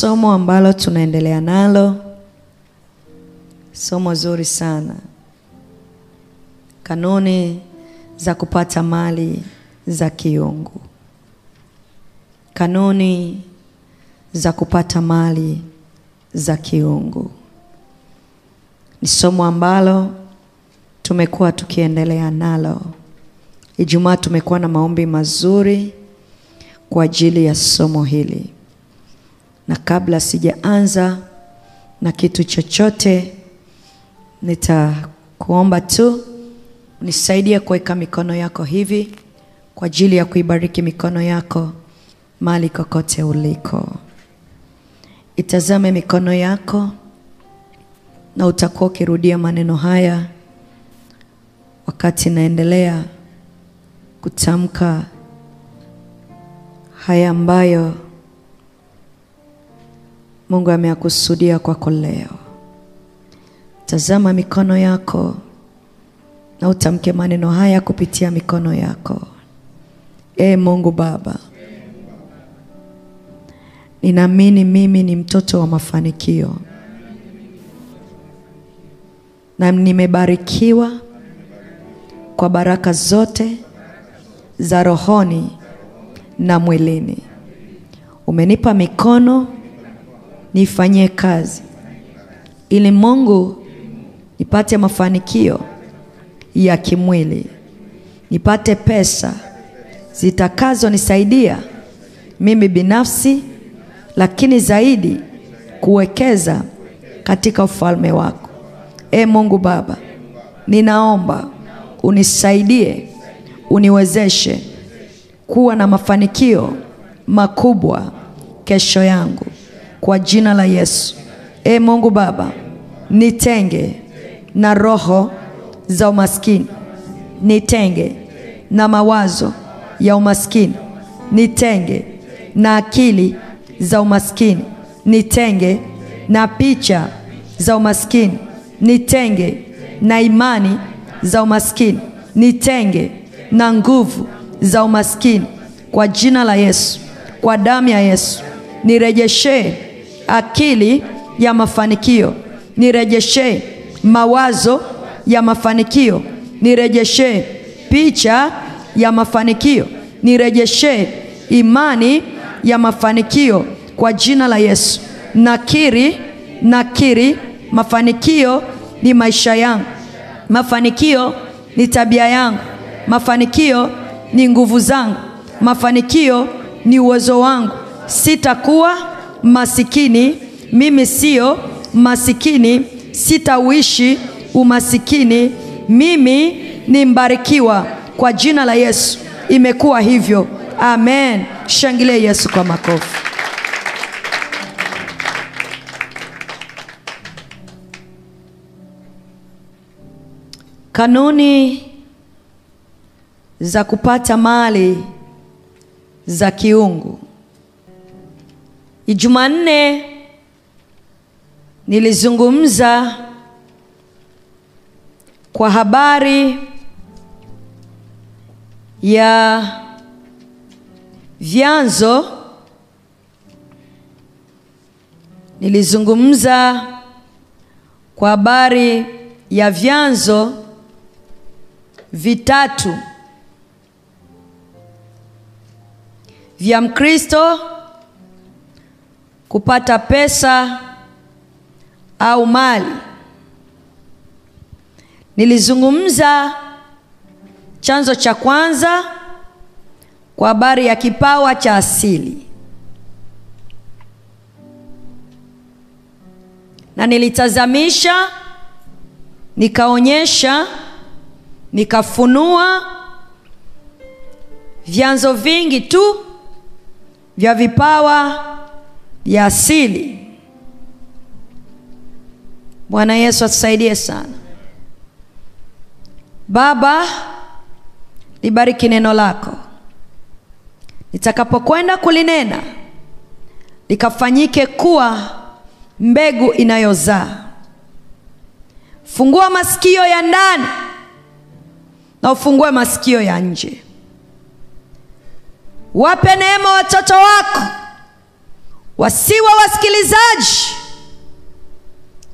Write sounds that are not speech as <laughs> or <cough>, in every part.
somo ambalo tunaendelea nalo, somo zuri sana, kanuni za kupata mali za kiungu, kanuni za kupata mali za kiungu. Ni somo ambalo tumekuwa tukiendelea nalo. Ijumaa tumekuwa na maombi mazuri kwa ajili ya somo hili, na kabla sijaanza na kitu chochote, nitakuomba tu nisaidie kuweka mikono yako hivi kwa ajili ya kuibariki mikono yako mahali kokote uliko. Itazame mikono yako na utakuwa ukirudia maneno haya wakati naendelea kutamka haya ambayo Mungu ameyakusudia kwako leo. Tazama mikono yako na utamke maneno haya kupitia mikono yako. Ee Mungu Baba, ninaamini mimi ni mtoto wa mafanikio na nimebarikiwa kwa baraka zote za rohoni na mwilini. Umenipa mikono nifanyie kazi, ili Mungu nipate mafanikio ya kimwili, nipate pesa zitakazonisaidia mimi binafsi, lakini zaidi kuwekeza katika ufalme wako. E Mungu Baba, ninaomba unisaidie, uniwezeshe kuwa na mafanikio makubwa kesho yangu kwa jina la Yesu. E Mungu Baba, nitenge na roho za umaskini, nitenge na mawazo ya umaskini, nitenge na akili za umaskini, nitenge na picha za umaskini, nitenge na imani za umaskini, nitenge na nguvu za umaskini. Kwa jina la Yesu, kwa damu ya Yesu. Nirejeshee akili ya mafanikio, nirejeshee mawazo ya mafanikio, nirejeshee picha ya mafanikio, nirejeshee imani ya mafanikio kwa jina la Yesu. Nakiri, nakiri, mafanikio ni maisha yangu, mafanikio ni tabia yangu, mafanikio ni nguvu zangu, mafanikio ni uwezo wangu. Sitakuwa masikini, mimi sio masikini, sitauishi umasikini, mimi ni mbarikiwa kwa jina la Yesu. Imekuwa hivyo, amen. Shangilie Yesu kwa makofi. Kanuni za kupata mali za kiungu. Jumanne. Nilizungumza kwa habari ya vyanzo, nilizungumza kwa habari ya vyanzo vitatu vya Mkristo kupata pesa au mali. Nilizungumza chanzo cha kwanza kwa habari ya kipawa cha asili, na nilitazamisha, nikaonyesha, nikafunua vyanzo vingi tu vya vipawa vya asili. Bwana Yesu atusaidie sana. Baba, libariki neno lako, nitakapokwenda kulinena likafanyike kuwa mbegu inayozaa. Fungua masikio ya ndani na ufungue masikio ya nje. Wape neema watoto wako wasiwe wasikilizaji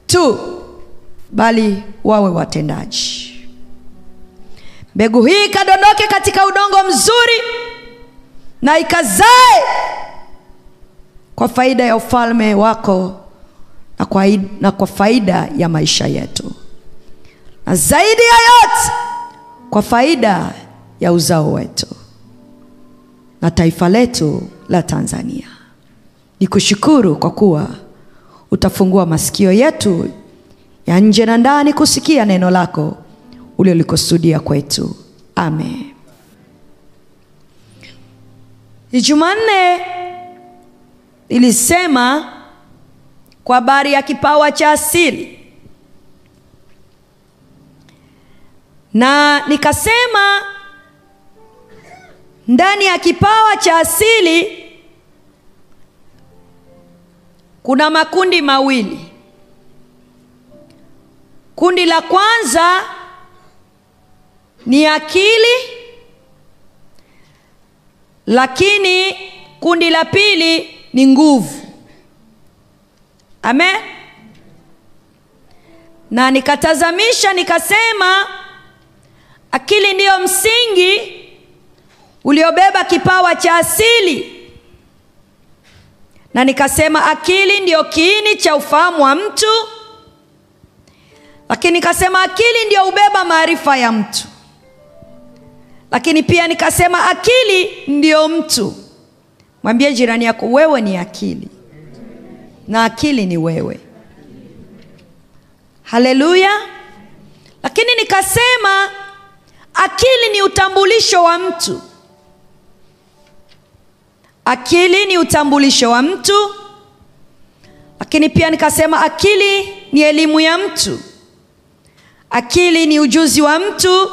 tu bali wawe watendaji. Mbegu hii ikadondoke katika udongo mzuri na ikazae kwa faida ya ufalme wako na kwa, na kwa faida ya maisha yetu. Na zaidi ya yote kwa faida ya uzao wetu na taifa letu la tanzania ni kushukuru kwa kuwa utafungua masikio yetu ya nje na ndani kusikia neno lako uliolikusudia kwetu. Amen. Jumanne ilisema kwa habari ya kipawa cha asili. Na nikasema ndani ya kipawa cha asili kuna makundi mawili. Kundi la kwanza ni akili lakini kundi la pili ni nguvu. Amen? Na nikatazamisha nikasema akili ndiyo msingi uliobeba kipawa cha asili na nikasema akili ndiyo kiini cha ufahamu wa mtu. Lakini nikasema akili ndiyo ubeba maarifa ya mtu. Lakini pia nikasema akili ndiyo mtu. Mwambie jirani yako wewe ni akili na akili ni wewe. Haleluya. Lakini nikasema akili ni utambulisho wa mtu akili ni utambulisho wa mtu. Lakini pia nikasema akili ni elimu ya mtu. Akili ni ujuzi wa mtu.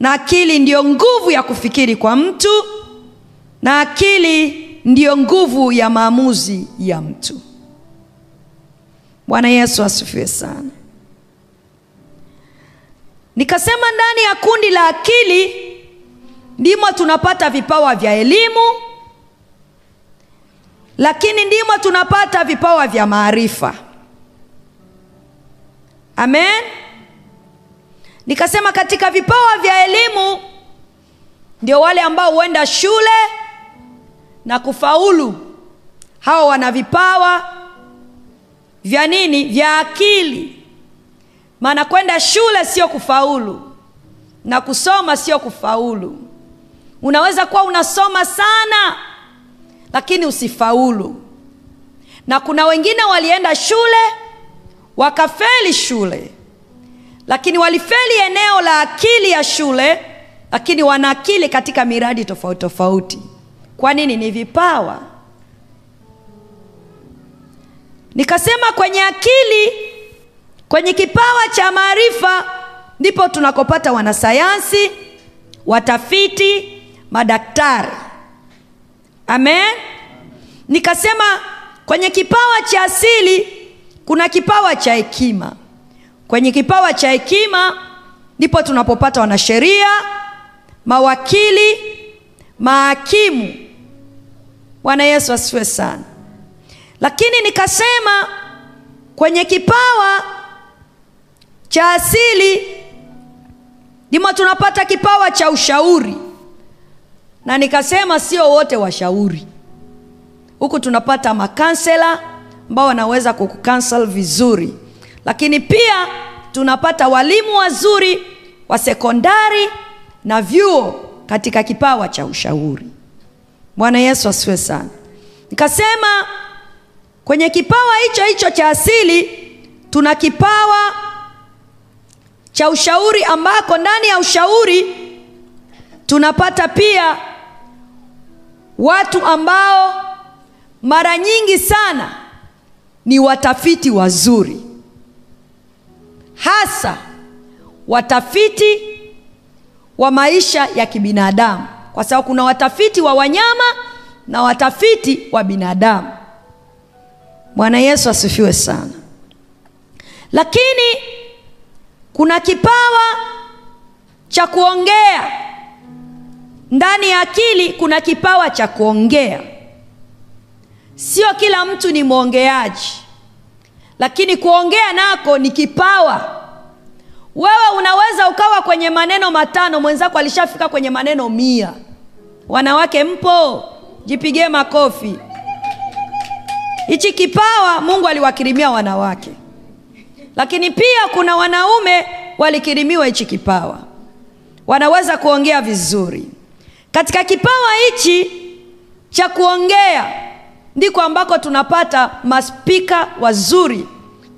Na akili ndiyo nguvu ya kufikiri kwa mtu. Na akili ndiyo nguvu ya maamuzi ya mtu. Bwana yesu asifiwe sana. Nikasema ndani ya kundi la akili ndimo tunapata vipawa vya elimu lakini ndimo tunapata vipawa vya maarifa. Amen? Nikasema katika vipawa vya elimu ndio wale ambao huenda shule na kufaulu. Hawa wana vipawa vya nini? Vya akili. Maana kwenda shule sio kufaulu na kusoma sio kufaulu. Unaweza kuwa unasoma sana lakini usifaulu. Na kuna wengine walienda shule wakafeli shule. Lakini walifeli eneo la akili ya shule lakini wana akili katika miradi tofauti tofauti. Kwa nini? Ni vipawa. Nikasema kwenye akili kwenye kipawa cha maarifa ndipo tunakopata wanasayansi watafiti madaktari amen. Nikasema kwenye kipawa cha asili kuna kipawa cha hekima. Kwenye kipawa cha hekima ndipo tunapopata wanasheria mawakili mahakimu. Bwana yesu asiwe sana. Lakini nikasema kwenye kipawa cha asili ndimo tunapata kipawa cha ushauri na nikasema sio wote washauri. Huku tunapata makansela ambao wanaweza kukukansel vizuri. Lakini pia tunapata walimu wazuri wa sekondari na vyuo katika kipawa cha ushauri. Bwana yesu asiwe sana. Nikasema kwenye kipawa hicho hicho cha asili tuna kipawa cha ushauri ambako ndani ya ushauri tunapata pia watu ambao mara nyingi sana ni watafiti wazuri. Hasa watafiti wa maisha ya kibinadamu. Kwa sababu kuna watafiti wa wanyama na watafiti wa binadamu. Bwana yesu asifiwe sana. Lakini kuna kipawa cha kuongea ndani ya akili kuna kipawa cha kuongea. Sio kila mtu ni mwongeaji. Lakini kuongea nako ni kipawa. Wewe unaweza ukawa kwenye maneno matano mwenzako alishafika kwenye maneno mia. Wanawake mpo? Jipigie makofi. Hichi kipawa mungu aliwakirimia wanawake. Lakini pia kuna wanaume walikirimiwa hichi kipawa. Wanaweza kuongea vizuri katika kipawa hichi cha kuongea ndiko ambako tunapata maspika wazuri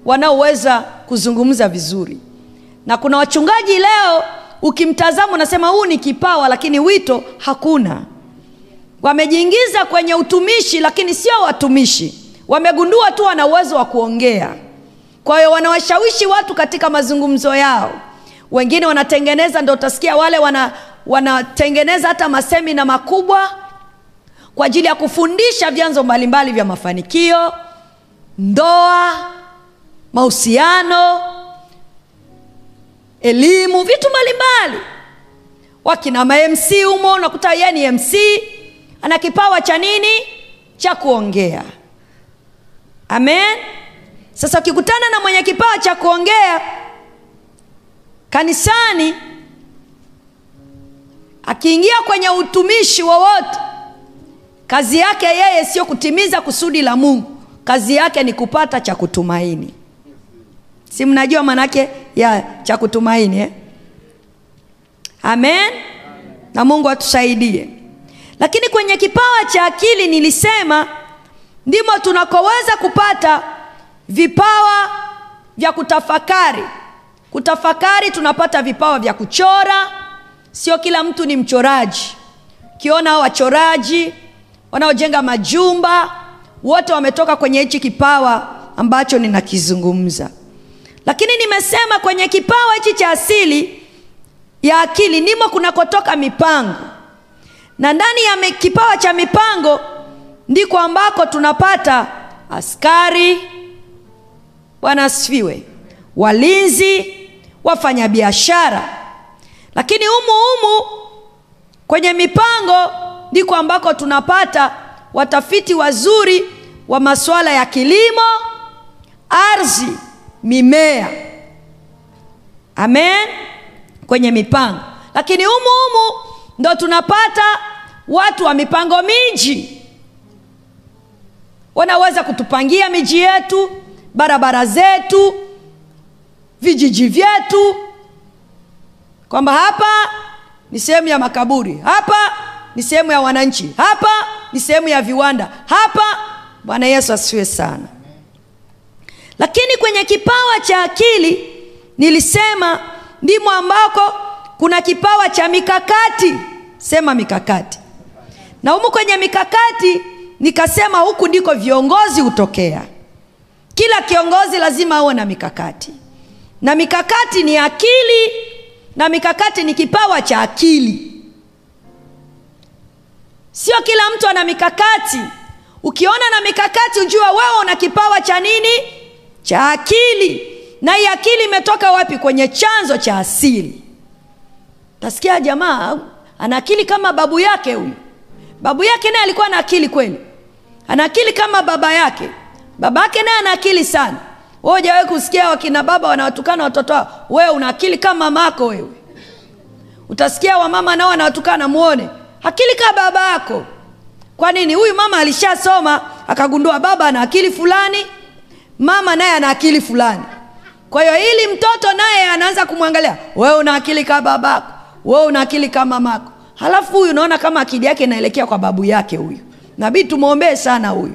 wanaoweza kuzungumza vizuri. Na kuna wachungaji leo ukimtazama unasema huu ni kipawa lakini wito hakuna. Wamejiingiza kwenye utumishi lakini sio watumishi. Wamegundua tu wana uwezo wa kuongea. Kwa hiyo wanawashawishi watu katika mazungumzo yao. Wengine wanatengeneza ndo utasikia wale wana wanatengeneza hata masemina makubwa kwa ajili ya kufundisha vyanzo mbalimbali vya mafanikio ndoa mahusiano elimu vitu mbalimbali. Wakina mamc humo unakuta yeye ni mc ana kipawa cha nini? Cha kuongea. Amen? Sasa ukikutana na mwenye kipawa cha kuongea kanisani akiingia kwenye utumishi wowote kazi yake yeye sio kutimiza kusudi la mungu. Kazi yake ni kupata cha kutumaini. Si mnajua manake ya cha kutumaini eh? amen? Na mungu atusaidie. Lakini kwenye kipawa cha akili nilisema ndimo tunakoweza kupata vipawa vya kutafakari. Kutafakari tunapata vipawa vya kuchora sio kila mtu ni mchoraji. Ukiona hao wachoraji wanaojenga majumba wote wametoka kwenye hichi kipawa ambacho ninakizungumza. Lakini nimesema kwenye kipawa hichi cha asili ya akili ndimo kunakotoka mipango. Na ndani ya kipawa cha mipango ndiko ambako tunapata askari bwana asifiwe walinzi wafanyabiashara lakini humu humu kwenye mipango ndiko ambako tunapata watafiti wazuri wa masuala ya kilimo ardhi mimea. Amen? Kwenye mipango. Lakini humu humu ndo tunapata watu wa mipango miji. Wanaweza kutupangia miji yetu barabara zetu vijiji vyetu kwamba hapa ni sehemu ya makaburi hapa ni sehemu ya wananchi hapa ni sehemu ya viwanda hapa bwana yesu asifiwe sana. Lakini kwenye kipawa cha akili nilisema ndimo ambako kuna kipawa cha mikakati. Sema mikakati. Na humu kwenye mikakati nikasema huku ndiko viongozi hutokea. Kila kiongozi lazima awe na mikakati. Na mikakati ni akili na mikakati ni kipawa cha akili. Sio kila mtu ana mikakati. Ukiona na mikakati ujua wewe una kipawa cha nini? Cha akili. Na hii akili imetoka wapi? Kwenye chanzo cha asili. Tasikia jamaa ana akili kama babu yake huyu. Babu yake naye alikuwa na akili kweli. Ana akili kama baba yake. Baba yake naye ana akili sana wewe hujawahi kusikia wakina baba wanawatukana watoto wao? Wewe una akili kama mamako wewe. Utasikia wamama nao wanawatukana muone. Akili kama baba yako. Kwa nini? Huyu mama alishasoma akagundua baba ana akili fulani mama naye ana akili fulani. Kwa hiyo ili mtoto naye anaanza kumwangalia wewe una akili kama babako wewe una akili kama mamako. Halafu huyu unaona kama akili yake inaelekea kwa babu yake huyu. Nabii tumwombee sana huyu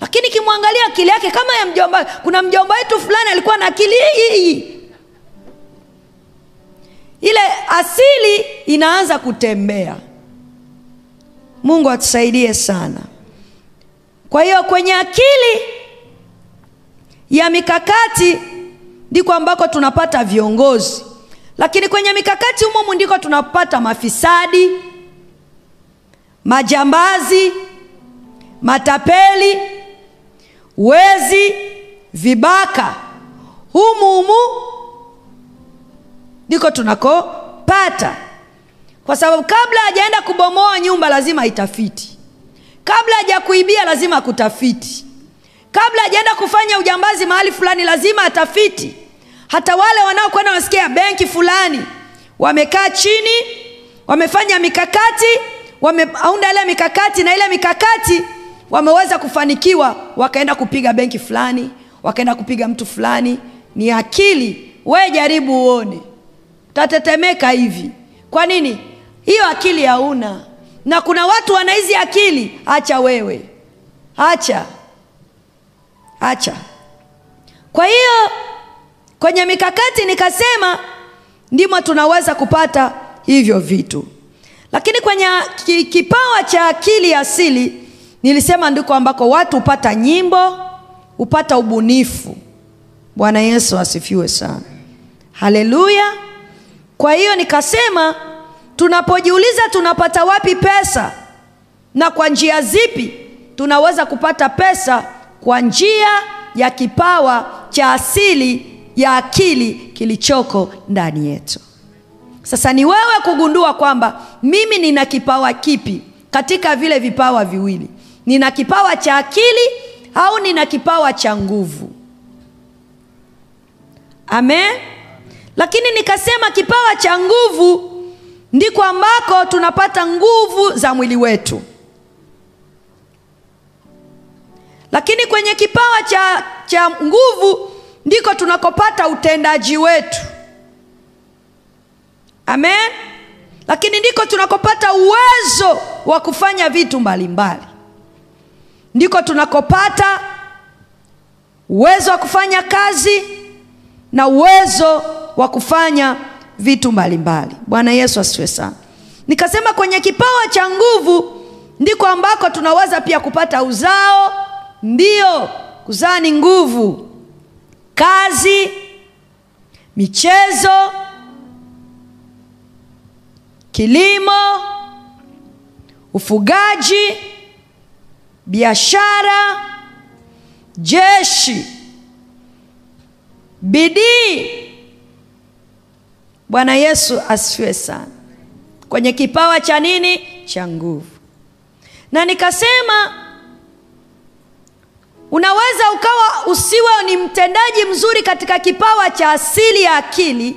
lakini kimwangalia akili yake kama ya mjomba kuna mjomba wetu fulani alikuwa na akili hii. Ile asili inaanza kutembea. Mungu atusaidie sana. Kwa hiyo kwenye akili ya mikakati ndiko ambako tunapata viongozi. Lakini kwenye mikakati humomu ndiko tunapata mafisadi majambazi matapeli wezi vibaka humu humu ndiko tunakopata. Kwa sababu kabla hajaenda kubomoa nyumba lazima itafiti. Kabla hajakuibia lazima akutafiti kabla hajaenda kufanya ujambazi mahali fulani lazima atafiti. Hata wale wanaokwenda wasikia benki fulani wamekaa chini wamefanya mikakati wameunda ile mikakati na ile mikakati wameweza kufanikiwa wakaenda kupiga benki fulani wakaenda kupiga mtu fulani. Ni akili. We jaribu uone. Tatetemeka hivi. Kwa nini? Hiyo akili hauna. Na kuna watu wana hizi akili. Acha wewe. Acha. Acha. Kwa hiyo kwenye mikakati nikasema ndimo tunaweza kupata hivyo vitu. Lakini kwenye kipawa cha akili asili nilisema ndiko ambako watu hupata nyimbo hupata ubunifu. Bwana yesu asifiwe sana. Haleluya. Kwa hiyo nikasema tunapojiuliza tunapata wapi pesa na kwa njia zipi tunaweza kupata pesa kwa njia ya kipawa cha asili ya akili kilichoko ndani yetu. Sasa ni wewe kugundua kwamba mimi nina kipawa kipi katika vile vipawa viwili nina kipawa cha akili au nina kipawa cha nguvu? Amen. Lakini nikasema kipawa cha nguvu ndiko ambako tunapata nguvu za mwili wetu. Lakini kwenye kipawa cha, cha nguvu ndiko tunakopata utendaji wetu. Amen. Lakini ndiko tunakopata uwezo wa kufanya vitu mbalimbali ndiko tunakopata uwezo wa kufanya kazi na uwezo wa kufanya vitu mbalimbali. Bwana yesu asiwe sana. Nikasema kwenye kipawa cha nguvu ndiko ambako tunaweza pia kupata uzao ndio kuzaa ni nguvu. Kazi michezo kilimo ufugaji biashara jeshi bidii. Bwana yesu asifiwe sana. Kwenye kipawa cha nini? Cha nguvu. Na nikasema unaweza ukawa usiwe ni mtendaji mzuri katika kipawa cha asili ya akili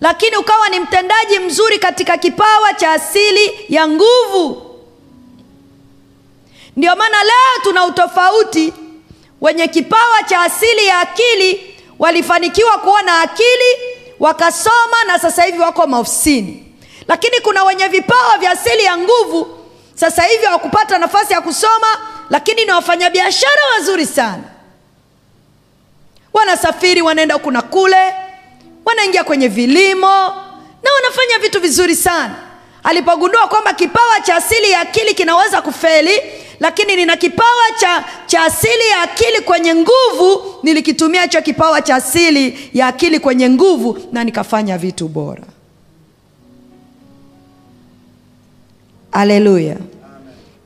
lakini ukawa ni mtendaji mzuri katika kipawa cha asili ya nguvu ndio maana leo tuna utofauti. Wenye kipawa cha asili ya akili walifanikiwa kuwa na akili wakasoma na sasa hivi wako maofisini. Lakini kuna wenye vipawa vya asili ya nguvu sasa hivi hawakupata nafasi ya kusoma lakini ni wafanyabiashara wazuri sana. Wanasafiri wanaenda huku na kule wanaingia kwenye vilimo na wanafanya vitu vizuri sana alipogundua kwamba kipawa cha asili ya akili kinaweza kufeli lakini nina kipawa cha, cha asili ya akili kwenye nguvu nilikitumia hicho kipawa cha asili ya akili kwenye nguvu na nikafanya vitu bora. Aleluya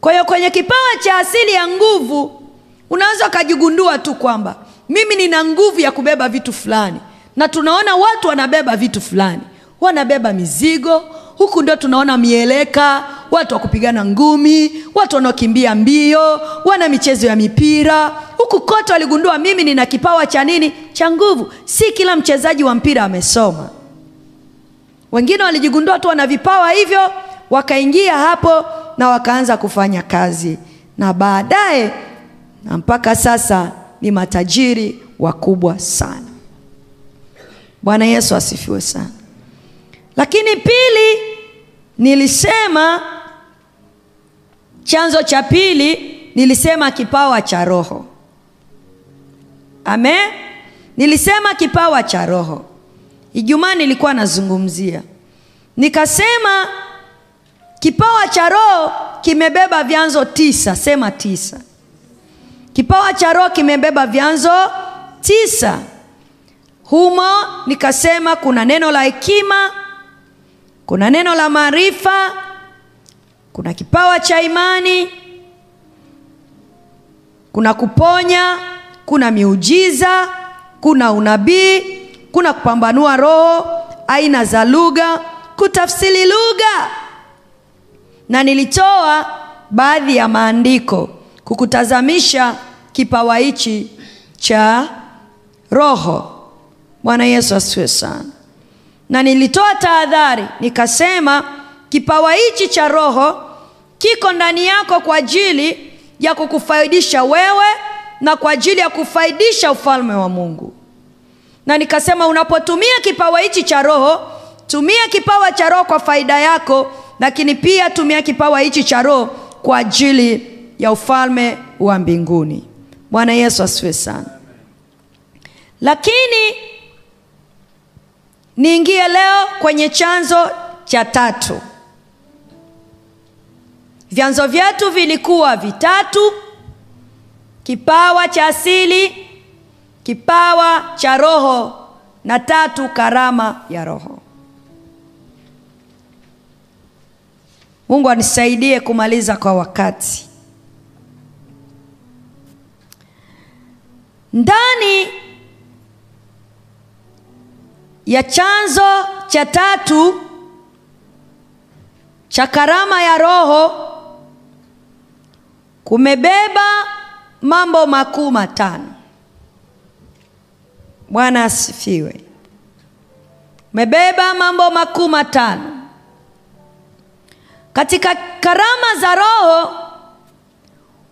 kwa hiyo kwenye kipawa cha asili ya nguvu unaweza ukajigundua tu kwamba mimi nina nguvu ya kubeba vitu fulani na tunaona watu wanabeba vitu fulani. Wanabeba mizigo huku ndio tunaona mieleka watu wa kupigana ngumi watu wanaokimbia mbio wana michezo ya mipira. Huku kote waligundua mimi nina kipawa cha nini? Cha nguvu. Si kila mchezaji wa mpira amesoma. Wengine walijigundua tu wana vipawa hivyo wakaingia hapo na wakaanza kufanya kazi. Na baadaye na mpaka sasa ni matajiri wakubwa sana. Bwana yesu asifiwe sana lakini pili nilisema chanzo cha pili nilisema kipawa cha roho. Amen? Nilisema kipawa cha roho. Ijumaa nilikuwa nazungumzia. Nikasema kipawa cha roho kimebeba vyanzo tisa. Sema tisa. Kipawa cha roho kimebeba vyanzo tisa. Humo nikasema kuna neno la hekima kuna neno la maarifa kuna kipawa cha imani kuna kuponya kuna miujiza kuna unabii kuna kupambanua roho aina za lugha kutafsiri lugha. Na nilitoa baadhi ya maandiko kukutazamisha kipawa hichi cha roho. Bwana yesu asiwe sana na nilitoa tahadhari nikasema kipawa hichi cha roho kiko ndani yako kwa ajili ya kukufaidisha wewe na kwa ajili ya kufaidisha ufalme wa mungu. Na nikasema unapotumia kipawa hichi cha roho tumia kipawa cha roho kwa faida yako lakini pia tumia kipawa hichi cha roho kwa ajili ya ufalme wa mbinguni. Bwana yesu asifiwe sana. Lakini niingie leo kwenye chanzo cha tatu. Vyanzo vyetu vilikuwa vitatu. Kipawa cha asili kipawa cha roho na tatu karama ya roho. Mungu anisaidie kumaliza kwa wakati. Ndani ya chanzo cha tatu cha karama ya roho kumebeba mambo makuu matano. Bwana asifiwe. Umebeba mambo makuu matano. Katika karama za roho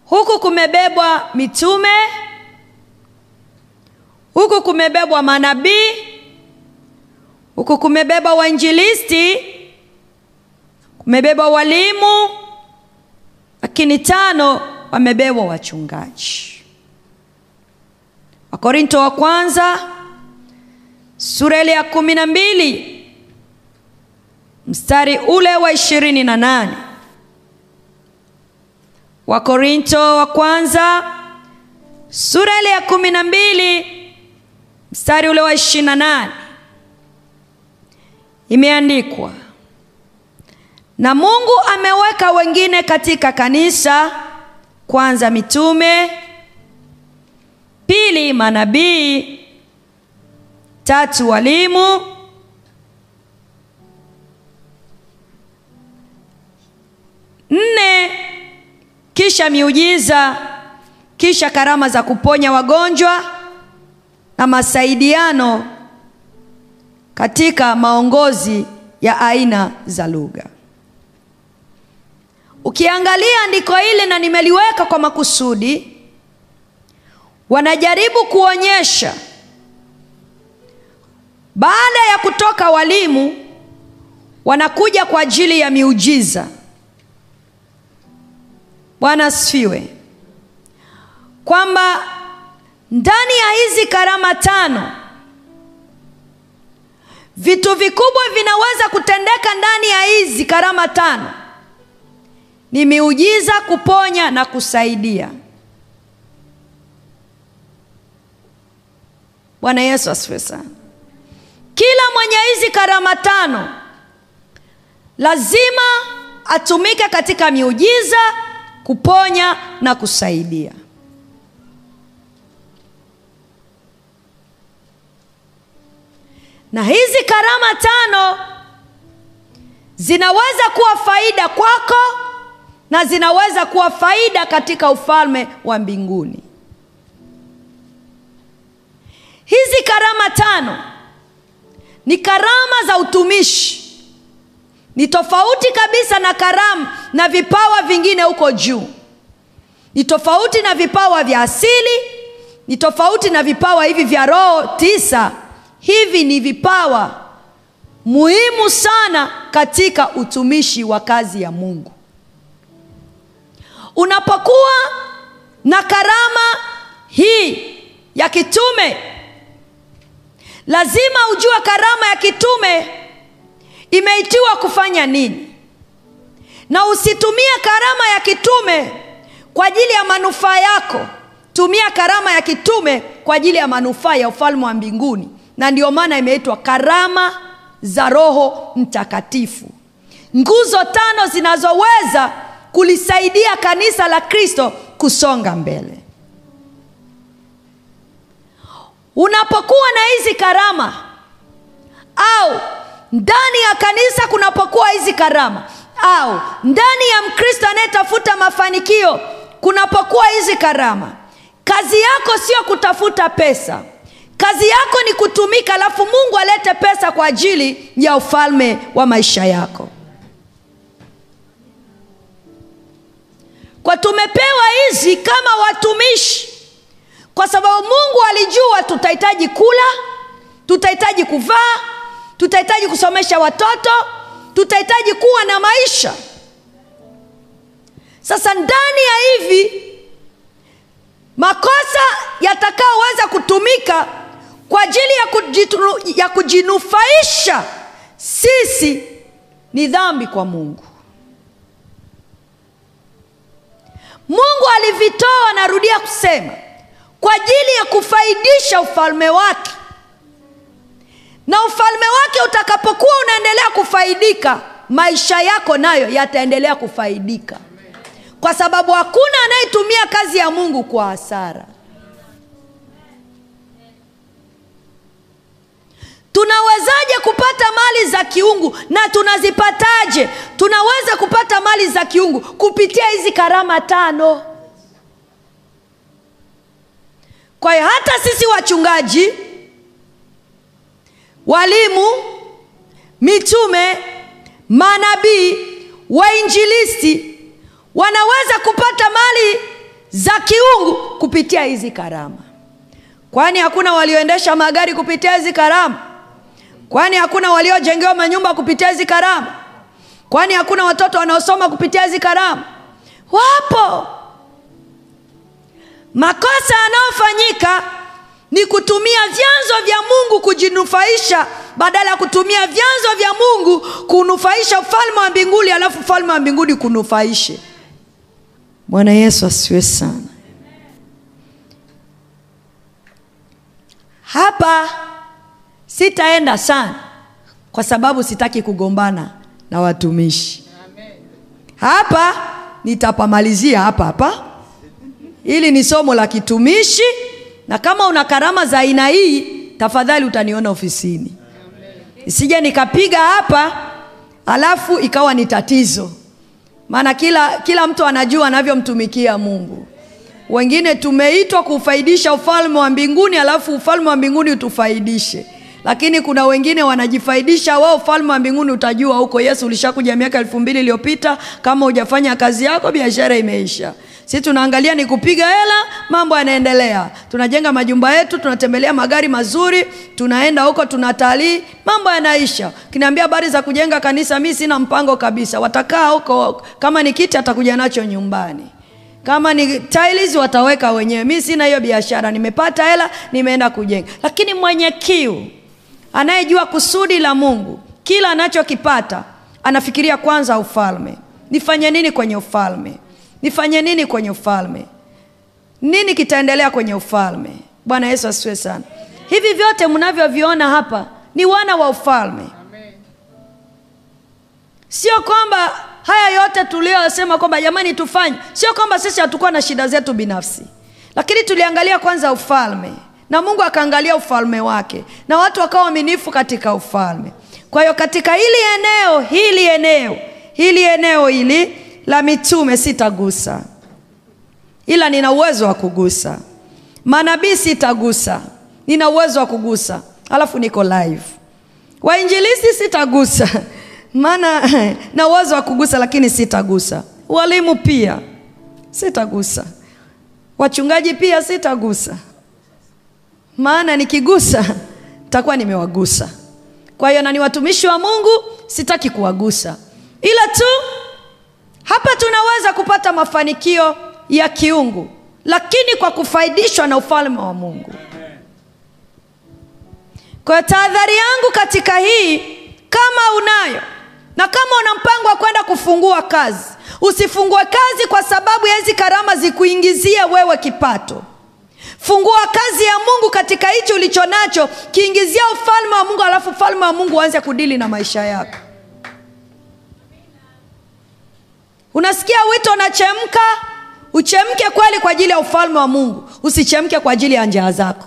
huku kumebebwa mitume huku kumebebwa manabii huku kumebeba wainjilisti kumebeba walimu lakini tano wamebebwa wachungaji. Wakorinto wa kwanza sura ile ya kumi na mbili mstari ule wa ishirini na nane. Wakorinto wa kwanza sura ile ya kumi na mbili mstari ule wa ishirini na nane imeandikwa na mungu ameweka wengine katika kanisa kwanza mitume pili manabii tatu walimu nne kisha miujiza kisha karama za kuponya wagonjwa na masaidiano katika maongozi ya aina za lugha. Ukiangalia andiko hili na nimeliweka kwa makusudi wanajaribu kuonyesha baada ya kutoka walimu wanakuja kwa ajili ya miujiza. Bwana asifiwe. Kwamba ndani ya hizi karama tano vitu vikubwa vinaweza kutendeka ndani ya hizi karama tano. Ni miujiza kuponya na kusaidia. Bwana yesu asifiwe sana. Kila mwenye hizi karama tano lazima atumike katika miujiza kuponya na kusaidia na hizi karama tano zinaweza kuwa faida kwako na zinaweza kuwa faida katika ufalme wa mbinguni. Hizi karama tano ni karama za utumishi. Ni tofauti kabisa na karamu na vipawa vingine huko juu. Ni tofauti na vipawa vya asili ni tofauti na vipawa hivi vya roho tisa hivi ni vipawa muhimu sana katika utumishi wa kazi ya mungu. Unapokuwa na karama hii ya kitume lazima ujue karama ya kitume imeitiwa kufanya nini. Na usitumie karama ya kitume kwa ajili ya manufaa yako. Tumia karama ya kitume kwa ajili ya manufaa ya ufalme wa mbinguni na ndio maana imeitwa karama za roho mtakatifu. Nguzo tano zinazoweza kulisaidia kanisa la kristo kusonga mbele. Unapokuwa na hizi karama au ndani ya kanisa kunapokuwa hizi karama au ndani ya mkristo anayetafuta mafanikio kunapokuwa hizi karama kazi yako sio kutafuta pesa kazi yako ni kutumika alafu mungu alete pesa kwa ajili ya ufalme wa maisha yako. Kwa tumepewa hizi kama watumishi kwa sababu mungu alijua tutahitaji kula tutahitaji kuvaa tutahitaji kusomesha watoto tutahitaji kuwa na maisha. Sasa ndani ya hivi makosa yatakaoweza kutumika kwa ajili ya, kujitru, ya kujinufaisha sisi ni dhambi kwa mungu. Mungu alivitoa narudia kusema kwa ajili ya kufaidisha ufalme wake. Na ufalme wake utakapokuwa unaendelea kufaidika maisha yako nayo yataendelea kufaidika. Kwa sababu hakuna anayetumia kazi ya mungu kwa hasara tunawezaje kupata mali za kiungu na tunazipataje? Tunaweza kupata mali za kiungu kupitia hizi karama tano. Kwa hiyo hata sisi wachungaji walimu mitume manabii wainjilisti wanaweza kupata mali za kiungu kupitia hizi karama. Kwani hakuna walioendesha magari kupitia hizi karama kwani hakuna waliojengewa manyumba kupitia hizi karama kwani hakuna watoto wanaosoma kupitia hizi karama wapo. Makosa yanayofanyika ni kutumia vyanzo vya mungu kujinufaisha badala ya kutumia vyanzo vya mungu kunufaisha ufalme wa mbinguni alafu ufalme wa mbinguni kunufaishe. Bwana yesu asiwe sana. Hapa sitaenda sana kwa sababu sitaki kugombana na watumishi. Hapa nitapamalizia hapa hapa. Hili ni somo la kitumishi na kama una karama za aina hii tafadhali utaniona ofisini. Isije nikapiga hapa alafu ikawa ni tatizo. Maana kila kila mtu anajua anavyomtumikia mungu. Wengine tumeitwa kufaidisha ufalme wa mbinguni alafu ufalme wa mbinguni utufaidishe lakini kuna wengine wanajifaidisha wao ufalme wa mbinguni utajua huko. Yesu ulishakuja miaka elfu mbili iliyopita kama hujafanya kazi yako biashara imeisha. Si tunaangalia ni kupiga hela mambo yanaendelea. Tunajenga majumba yetu tunatembelea magari mazuri tunaenda huko tunatalii mambo yanaisha. Kinaambia habari za kujenga kanisa mi sina mpango kabisa. Watakaa huko kama ni kiti atakuja nacho nyumbani. Kama ni tiles wataweka wenyewe. Mi sina hiyo biashara. Nimepata hela nimeenda kujenga. Lakini mwenye kiu anayejua kusudi la mungu kila anachokipata anafikiria kwanza ufalme. Nifanye nini kwenye ufalme? Nifanye nini kwenye ufalme? Nini kitaendelea kwenye ufalme? Bwana yesu asiwe sana. Hivi vyote mnavyoviona hapa ni wana wa ufalme. Sio kwamba haya yote tuliyosema kwamba jamani tufanye. Sio kwamba sisi hatukuwa na shida zetu binafsi. Lakini tuliangalia kwanza ufalme na mungu akaangalia ufalme wake na watu wakawa waaminifu katika ufalme. Kwa hiyo katika hili eneo hili eneo hili eneo hili la mitume sitagusa. Ila nina uwezo wa kugusa. Manabii sitagusa. Nina uwezo wa kugusa. Alafu niko live. Wainjilisi sitagusa. <laughs> Maana <laughs> na uwezo wa kugusa lakini sitagusa. Walimu pia sitagusa. Wachungaji pia sitagusa maana nikigusa takuwa nimewagusa. Kwa hiyo na ni watumishi wa mungu sitaki kuwagusa. Ila tu hapa tunaweza kupata mafanikio ya kiungu lakini kwa kufaidishwa na ufalme wa mungu. Kwa tahadhari yangu katika hii kama unayo na kama una mpango wa kwenda kufungua kazi usifungue kazi kwa sababu ya hizi karama zikuingizie wewe kipato fungua kazi ya mungu katika hichi ulicho nacho. Kiingizia ufalme wa mungu alafu ufalme wa mungu uanze kudili na maisha yako. Unasikia wito unachemka? Uchemke kweli kwa ajili ya ufalme wa mungu. Usichemke kwa ajili ya njaa zako.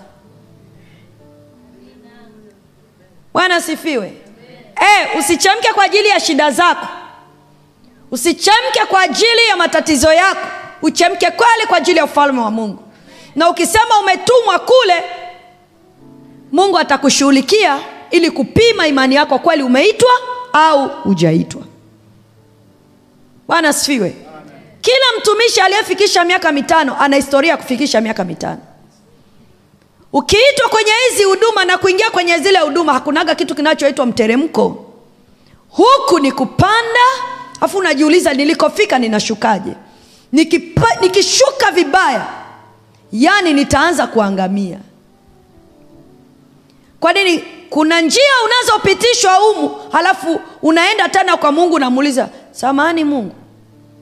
Bwana asifiwe. E, usichemke kwa ajili ya shida zako. Usichemke kwa ajili ya matatizo yako. Uchemke kweli kwa ajili ya ufalme wa mungu na ukisema umetumwa kule mungu atakushughulikia ili kupima imani yako kweli umeitwa au hujaitwa. Bwana asifiwe. Kila mtumishi aliyefikisha miaka mitano ana historia ya kufikisha miaka mitano. Ukiitwa kwenye hizi huduma na kuingia kwenye zile huduma hakunaga kitu kinachoitwa mteremko. Huku ni kupanda afu unajiuliza nilikofika ninashukaje? Nikishuka vibaya yani nitaanza kuangamia. Kwa nini? Kuna njia unazopitishwa humu halafu unaenda tena kwa mungu namuuliza samani mungu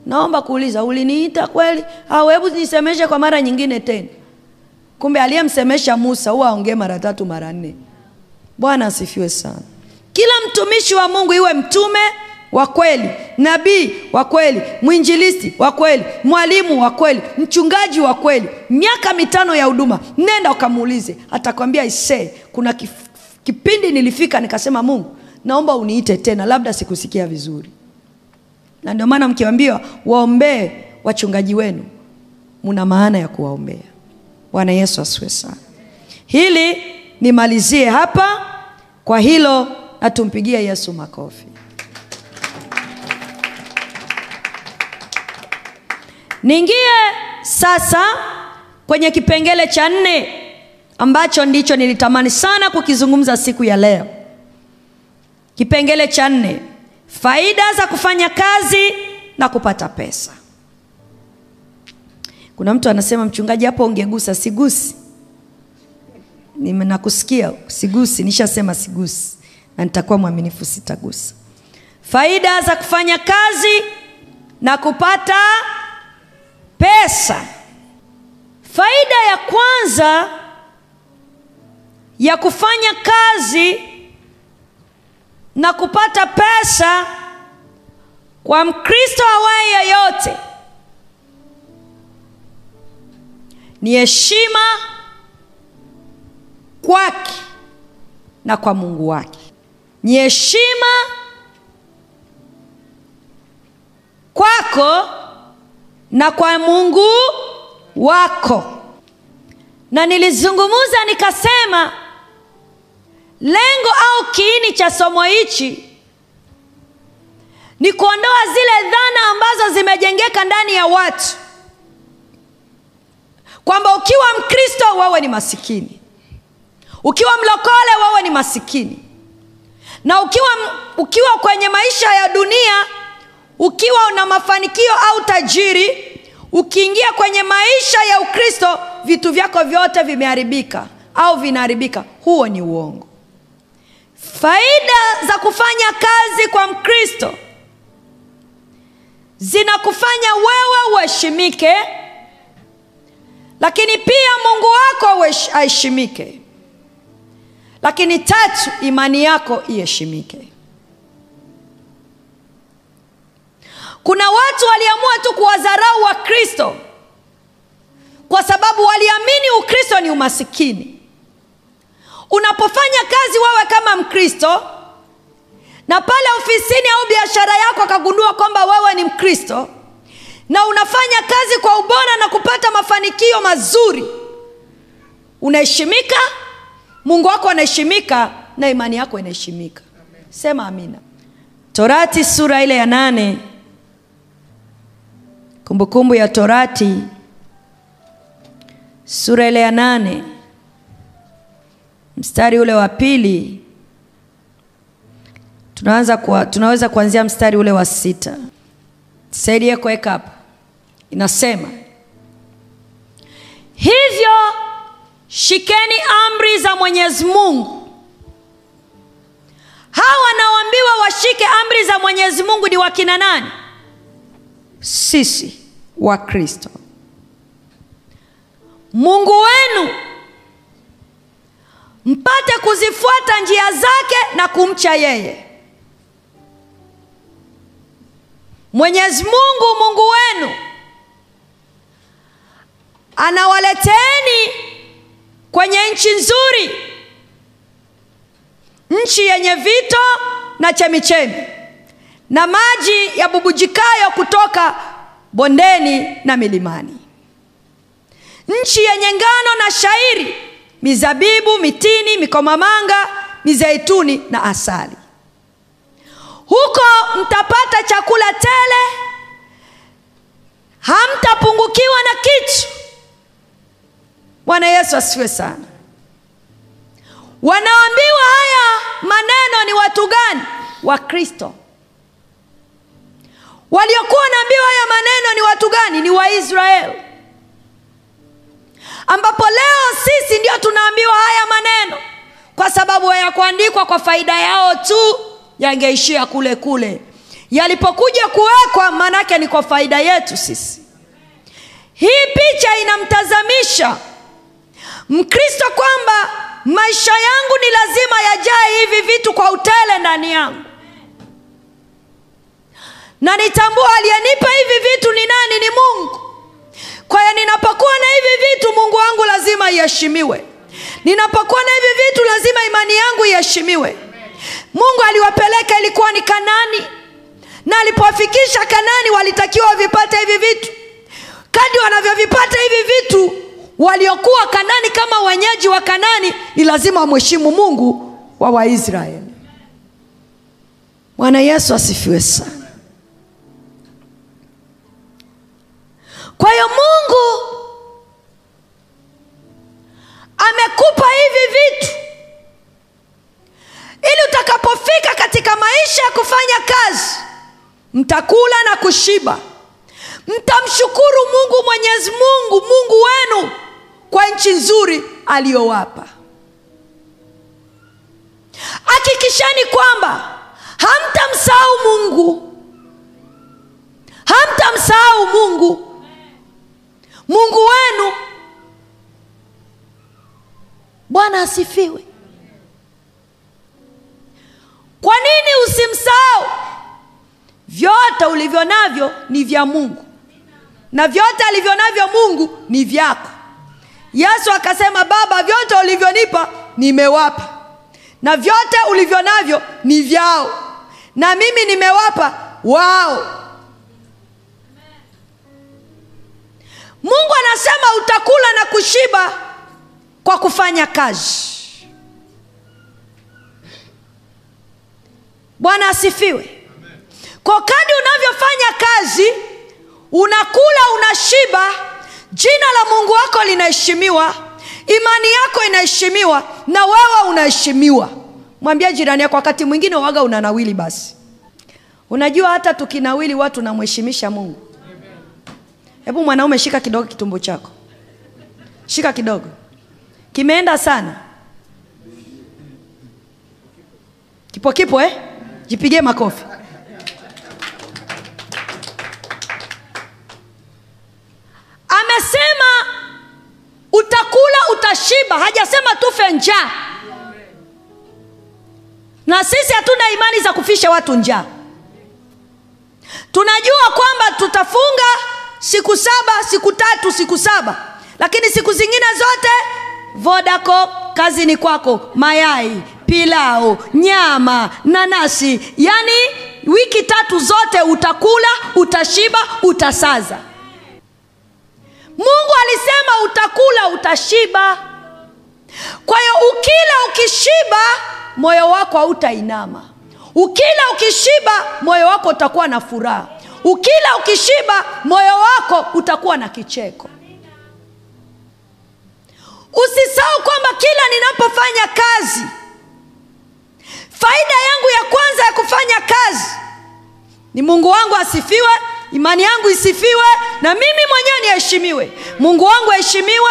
naomba kuuliza uliniita kweli? Au hebu nisemeshe kwa mara nyingine tena. Kumbe aliyemsemesha musa huwa aongee mara tatu mara nne. Bwana asifiwe sana. Kila mtumishi wa mungu iwe mtume wa kweli. Nabii wa kweli. Mwinjilisti wa kweli. Mwalimu wa kweli. Mchungaji wa kweli. Miaka mitano ya huduma. Nenda ukamuulize. Atakwambia isee kuna kif, kipindi nilifika nikasema mungu naomba uniite tena labda sikusikia vizuri. Na ndio maana mkiambiwa waombee wachungaji wenu. Muna maana ya kuwaombea. Bwana yesu asiwe sana. Hili nimalizie hapa. Kwa hilo na tumpigie yesu makofi niingie sasa kwenye kipengele cha nne ambacho ndicho nilitamani sana kukizungumza siku ya leo. Kipengele cha nne faida za kufanya kazi na kupata pesa. Kuna mtu anasema mchungaji hapo ungegusa sigusi. Nakusikia sigusi nishasema sigusi na nitakuwa mwaminifu sitagusa. Faida za kufanya kazi na kupata pesa. Faida ya kwanza ya kufanya kazi na kupata pesa kwa mkristo awaye yeyote ni heshima kwake na kwa mungu wake. Ni heshima kwako na kwa mungu wako. Na nilizungumza nikasema lengo au kiini cha somo hichi ni kuondoa zile dhana ambazo zimejengeka ndani ya watu kwamba ukiwa mkristo wewe ni masikini ukiwa mlokole wewe ni masikini na ukiwa, ukiwa kwenye maisha ya dunia ukiwa una mafanikio au tajiri ukiingia kwenye maisha ya ukristo vitu vyako vyote vimeharibika au vinaharibika. Huo ni uongo. Faida za kufanya kazi kwa mkristo zinakufanya wewe uheshimike lakini pia mungu wako aheshimike. Lakini tatu imani yako iheshimike kuna watu waliamua tu kuwadharau wakristo kwa sababu waliamini ukristo ni umasikini. Unapofanya kazi wewe kama mkristo na pale ofisini au biashara yako akagundua kwamba wewe ni mkristo na unafanya kazi kwa ubora na kupata mafanikio mazuri unaheshimika mungu wako anaheshimika na imani yako inaheshimika. Sema amina. Torati sura ile ya nane kumbukumbu ya torati sura ile ya nane mstari ule wa pili. Tunaanza kwa, tunaweza kuanzia mstari ule wa sita. Saidie kuweka inasema hivyo shikeni amri za mwenyezi mungu. Hawa wanaoambiwa washike amri za mwenyezi mungu ni wakina nani? Sisi wa kristo. Mungu wenu mpate kuzifuata njia zake na kumcha yeye. Mwenyezi mungu mungu wenu anawaleteeni kwenye nchi nzuri nchi yenye vito na chemichemi na maji yabubujikayo kutoka bondeni na milimani. Nchi yenye ngano na shairi mizabibu mitini mikomamanga mizeituni na asali. Huko mtapata chakula tele hamtapungukiwa na kitu. Bwana yesu asifiwe sana. Wanaambiwa haya maneno ni watu gani? Wakristo waliokuwa wanaambiwa haya maneno ni watu gani? Ni waisraeli. Ambapo leo sisi ndio tunaambiwa haya maneno. Kwa sababu hayakuandikwa kwa faida yao tu yangeishia kule kule. Yalipokuja kuwekwa maanake ni kwa faida yetu sisi. Hii picha inamtazamisha mkristo kwamba maisha yangu ni lazima yajae hivi vitu kwa utele ndani yangu na nitambua aliyenipa hivi vitu ni nani? Ni mungu. Kwa hiyo ninapokuwa na hivi vitu mungu wangu lazima iheshimiwe. Ninapokuwa na hivi vitu lazima imani yangu iheshimiwe. Mungu aliwapeleka ilikuwa ni kanani. Na alipowafikisha kanani walitakiwa wavipate hivi vitu. Kadi wanavyovipata hivi vitu waliokuwa kanani kama wenyeji wa kanani ni lazima wamheshimu mungu wa waisraeli. Bwana yesu asifiwe sana kwa hiyo mungu amekupa hivi vitu ili utakapofika katika maisha ya kufanya kazi mtakula na kushiba. Mtamshukuru mungu mwenyezi mungu mungu wenu kwa nchi nzuri aliyowapa. Hakikisheni kwamba hamtamsahau mungu. Hamtamsahau mungu mungu wenu. Bwana asifiwe. Kwa nini usimsahau? Vyote ulivyo navyo ni vya mungu. Na vyote alivyo navyo mungu ni vyako. Yesu akasema baba vyote ulivyonipa nimewapa. Na vyote ulivyo navyo ni vyao. Na mimi nimewapa wao mungu anasema utakula na kushiba kwa kufanya kazi. Bwana asifiwe. Kwa kadi unavyofanya kazi unakula unashiba jina la mungu wako linaheshimiwa imani yako inaheshimiwa na wewe unaheshimiwa. Mwambia jirani yako wakati mwingine waga unanawili basi. Unajua hata tukinawili watu namheshimisha mungu hebu mwanaume shika kidogo kitumbo chako. Shika kidogo. Kimeenda sana. Kipo kipo eh? jipigie makofi. Amesema utakula utashiba. Hajasema tufe njaa. Na sisi hatuna imani za kufisha watu njaa. Tunajua kwamba tutafunga siku saba siku tatu siku saba. Lakini siku zingine zote vodaco kazi ni kwako. Mayai pilau nyama nanasi. Yani wiki tatu zote utakula utashiba utasaza. Mungu alisema utakula utashiba. Kwa hiyo ukila ukishiba moyo wako hautainama. Ukila ukishiba moyo wako utakuwa na furaha ukila ukishiba moyo wako utakuwa na kicheko. Usisahau kwamba kila ninapofanya kazi faida yangu ya kwanza ya kufanya kazi ni mungu wangu asifiwe imani yangu isifiwe na mimi mwenyewe niheshimiwe. Mungu wangu aheshimiwe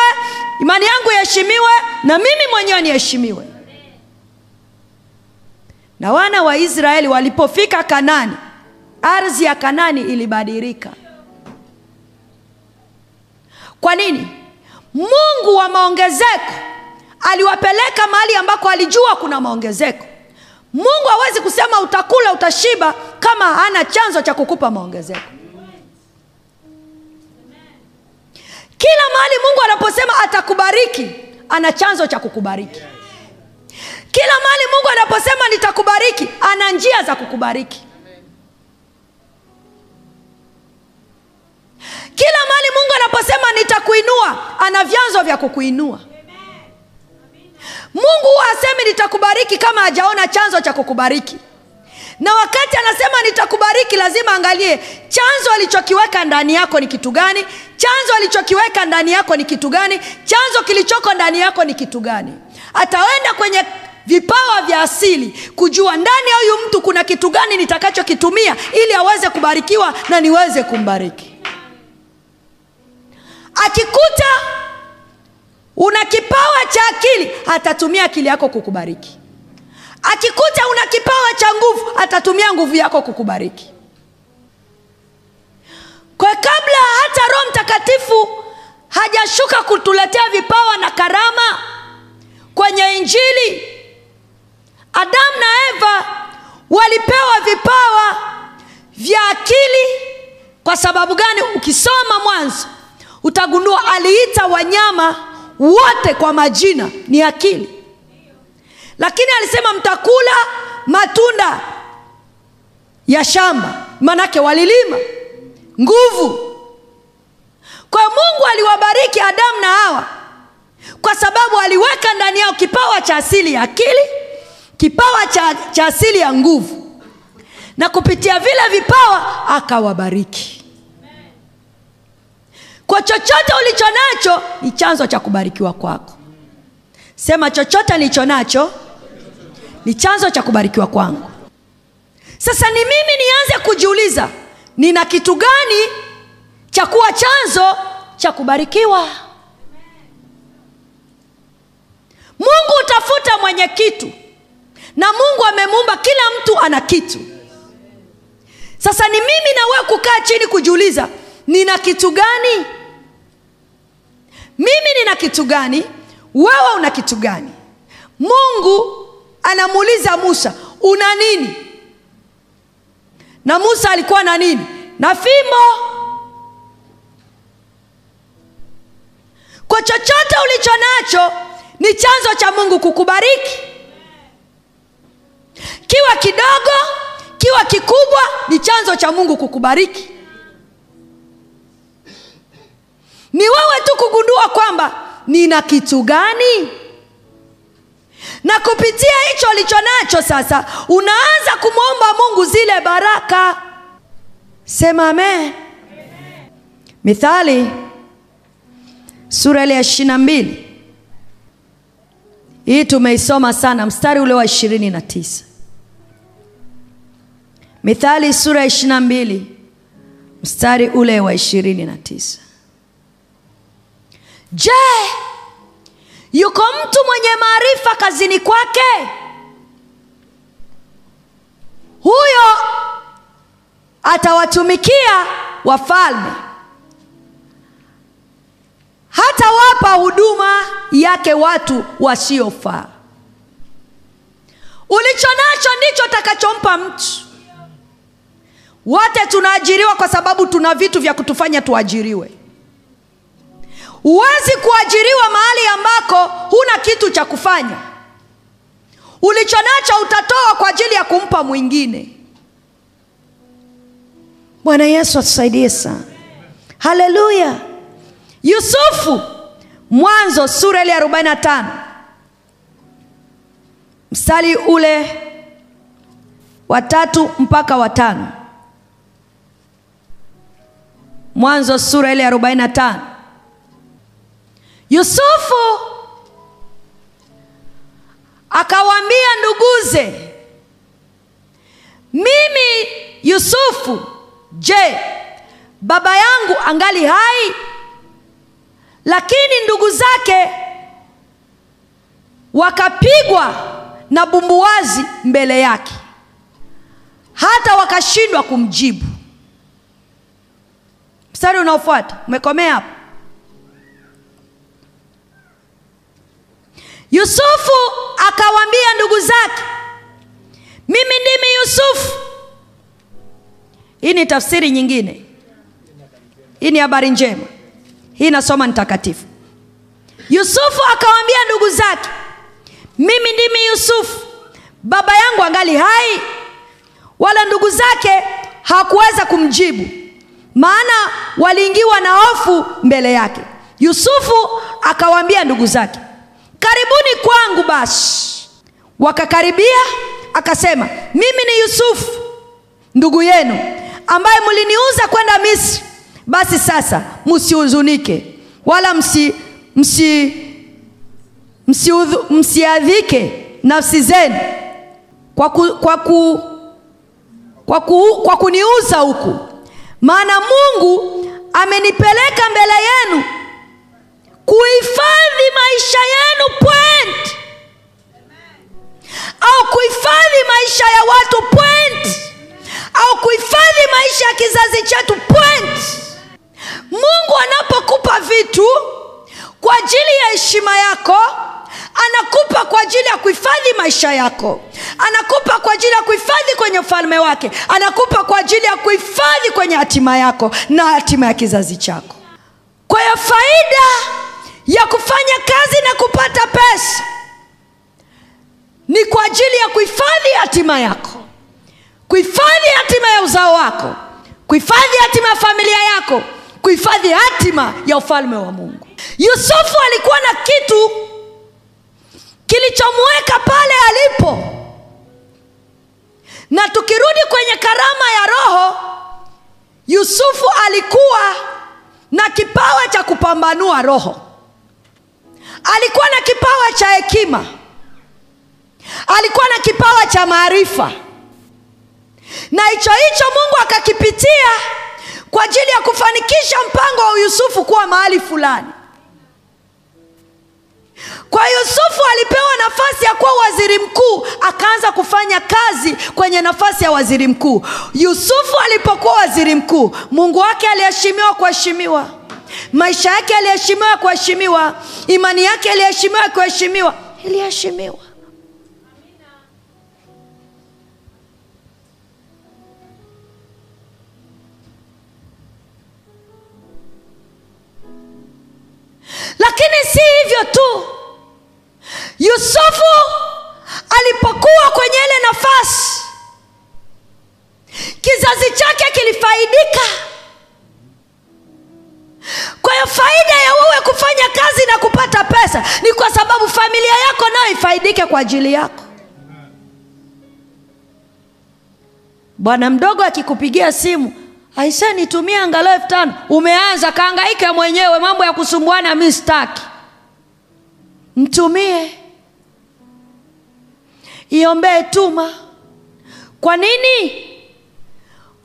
imani yangu iheshimiwe na mimi mwenyewe niheshimiwe. Na wana wa israeli walipofika kanani ardhi ya kanani ilibadilika kwa nini? Mungu wa maongezeko aliwapeleka mahali ambako alijua kuna maongezeko. Mungu hawezi kusema utakula utashiba kama hana chanzo cha kukupa maongezeko. Kila mahali mungu anaposema atakubariki ana chanzo cha kukubariki. Kila mahali mungu anaposema nitakubariki ana njia za kukubariki kila mali mungu anaposema nitakuinua ana vyanzo vya kukuinua. Mungu huwa asemi nitakubariki kama hajaona chanzo cha kukubariki. Na wakati anasema nitakubariki lazima angalie chanzo alichokiweka ndani yako ni kitu gani chanzo alichokiweka ndani yako ni kitu gani chanzo kilichoko ndani yako ni kitu gani. Ataenda kwenye vipawa vya asili kujua ndani ya huyu mtu kuna kitu gani nitakachokitumia ili aweze kubarikiwa na niweze kumbariki akikuta una kipawa cha akili atatumia akili yako kukubariki. Akikuta una kipawa cha nguvu atatumia nguvu yako kukubariki. Kwa kabla hata roho mtakatifu hajashuka kutuletea vipawa na karama kwenye injili adamu na eva walipewa vipawa vya akili. Kwa sababu gani? Ukisoma mwanzo utagundua aliita wanyama wote kwa majina ni akili. Lakini alisema mtakula matunda ya shamba manake walilima nguvu. Kwa mungu aliwabariki adamu na hawa kwa sababu aliweka ndani yao kipawa cha asili ya akili kipawa cha, cha asili ya nguvu. Na kupitia vile vipawa akawabariki kwa chochote ulicho nacho ni chanzo cha kubarikiwa kwako. Sema chochote nilicho nacho ni chanzo cha kubarikiwa kwangu. Sasa ni mimi nianze kujiuliza nina kitu gani cha kuwa chanzo cha kubarikiwa? Mungu utafuta mwenye kitu na mungu amemuumba kila mtu ana kitu. Sasa ni mimi nawewe kukaa chini kujiuliza nina kitu gani mimi nina kitu gani? Wewe una kitu gani? Mungu anamuuliza musa una nini? Na musa alikuwa na nini? Na fimbo. Kwa chochote ulicho nacho ni chanzo cha mungu kukubariki. Kiwa kidogo kiwa kikubwa ni chanzo cha mungu kukubariki ni wewe tu kugundua kwamba nina kitu gani? Na kupitia hicho ulicho nacho sasa unaanza kumwomba mungu zile baraka. Sema amen. Mithali sura ile ya ishiri na mbili. Hii tumeisoma sana mstari ule wa ishirini na tisa. Mithali sura ya ishiri na mbili mstari ule wa ishirini na tisa je yuko mtu mwenye maarifa kazini kwake? Huyo atawatumikia wafalme. Hata wapa huduma yake watu wasiofaa. Ulicho nacho ndicho takachompa mtu. Wote tunaajiriwa kwa sababu tuna vitu vya kutufanya tuajiriwe huwezi kuajiriwa mahali ambako huna kitu cha kufanya. Ulichonacho utatoa kwa ajili ya kumpa mwingine. Bwana yesu atusaidie sana. Haleluya. Yusufu mwanzo sura ile 45 mstari ule watatu mpaka watano mwanzo sura ile 45 yusufu akawaambia nduguze mimi yusufu je baba yangu angali hai? Lakini ndugu zake wakapigwa na bumbuwazi mbele yake hata wakashindwa kumjibu. Mstari unaofuata umekomea hapo yusufu akawaambia ndugu zake mimi ndimi yusufu. Hii ni tafsiri nyingine. Hii ni habari njema. Hii nasoma nitakatifu. Yusufu akawaambia ndugu zake mimi ndimi yusufu. Baba yangu angali hai. Wala ndugu zake hakuweza kumjibu maana waliingiwa na hofu mbele yake. Yusufu akawaambia ndugu zake karibuni kwangu basi. Wakakaribia akasema mimi ni yusufu ndugu yenu ambaye mliniuza kwenda misri. Basi sasa msihuzunike wala msi msi msiadhike msiadhike nafsi zenu kwa, ku, kwa, ku, kwa, ku, kwa kuniuza huku. Maana mungu amenipeleka mbele yenu kuhifadhi maisha yenu point. Au kuhifadhi maisha ya watu point. Au kuhifadhi maisha ya kizazi chetu point. Mungu anapokupa vitu kwa ajili ya heshima yako anakupa kwa ajili ya kuhifadhi maisha yako. Anakupa kwa ajili ya kuhifadhi kwenye ufalme wake. Anakupa kwa ajili ya kuhifadhi kwenye hatima yako na hatima ya kizazi chako. Kwa hiyo faida ya kufanya kazi na kupata pesa ni kwa ajili ya kuhifadhi hatima yako kuhifadhi hatima ya uzao wako kuhifadhi hatima ya familia yako kuhifadhi hatima ya ufalme wa mungu. Yusufu alikuwa na kitu kilichomweka pale alipo. Na tukirudi kwenye karama ya roho yusufu alikuwa na kipawa cha kupambanua roho alikuwa na kipawa cha hekima. Alikuwa na kipawa cha maarifa. Na hicho hicho mungu akakipitia kwa ajili ya kufanikisha mpango wa yusufu kuwa mahali fulani. Kwa yusufu alipewa nafasi ya kuwa waziri mkuu akaanza kufanya kazi kwenye nafasi ya waziri mkuu. Yusufu alipokuwa waziri mkuu mungu wake aliheshimiwa kuheshimiwa maisha yake aliheshimiwa kuheshimiwa. Imani yake aliheshimiwa kuheshimiwa. Iliheshimiwa. Lakini si hivyo tu. Yusufu alipokuwa kwenye ile nafasi kizazi chake kilifaidika hiyo faida ya wewe kufanya kazi na kupata pesa. Ni kwa sababu familia yako nayo ifaidike kwa ajili yako. Bwana mdogo akikupigia simu aise nitumie angalau elfu tano. Umeanza kaangaike mwenyewe mambo ya kusumbuana mi staki mtumie. Iombee tuma kwa nini?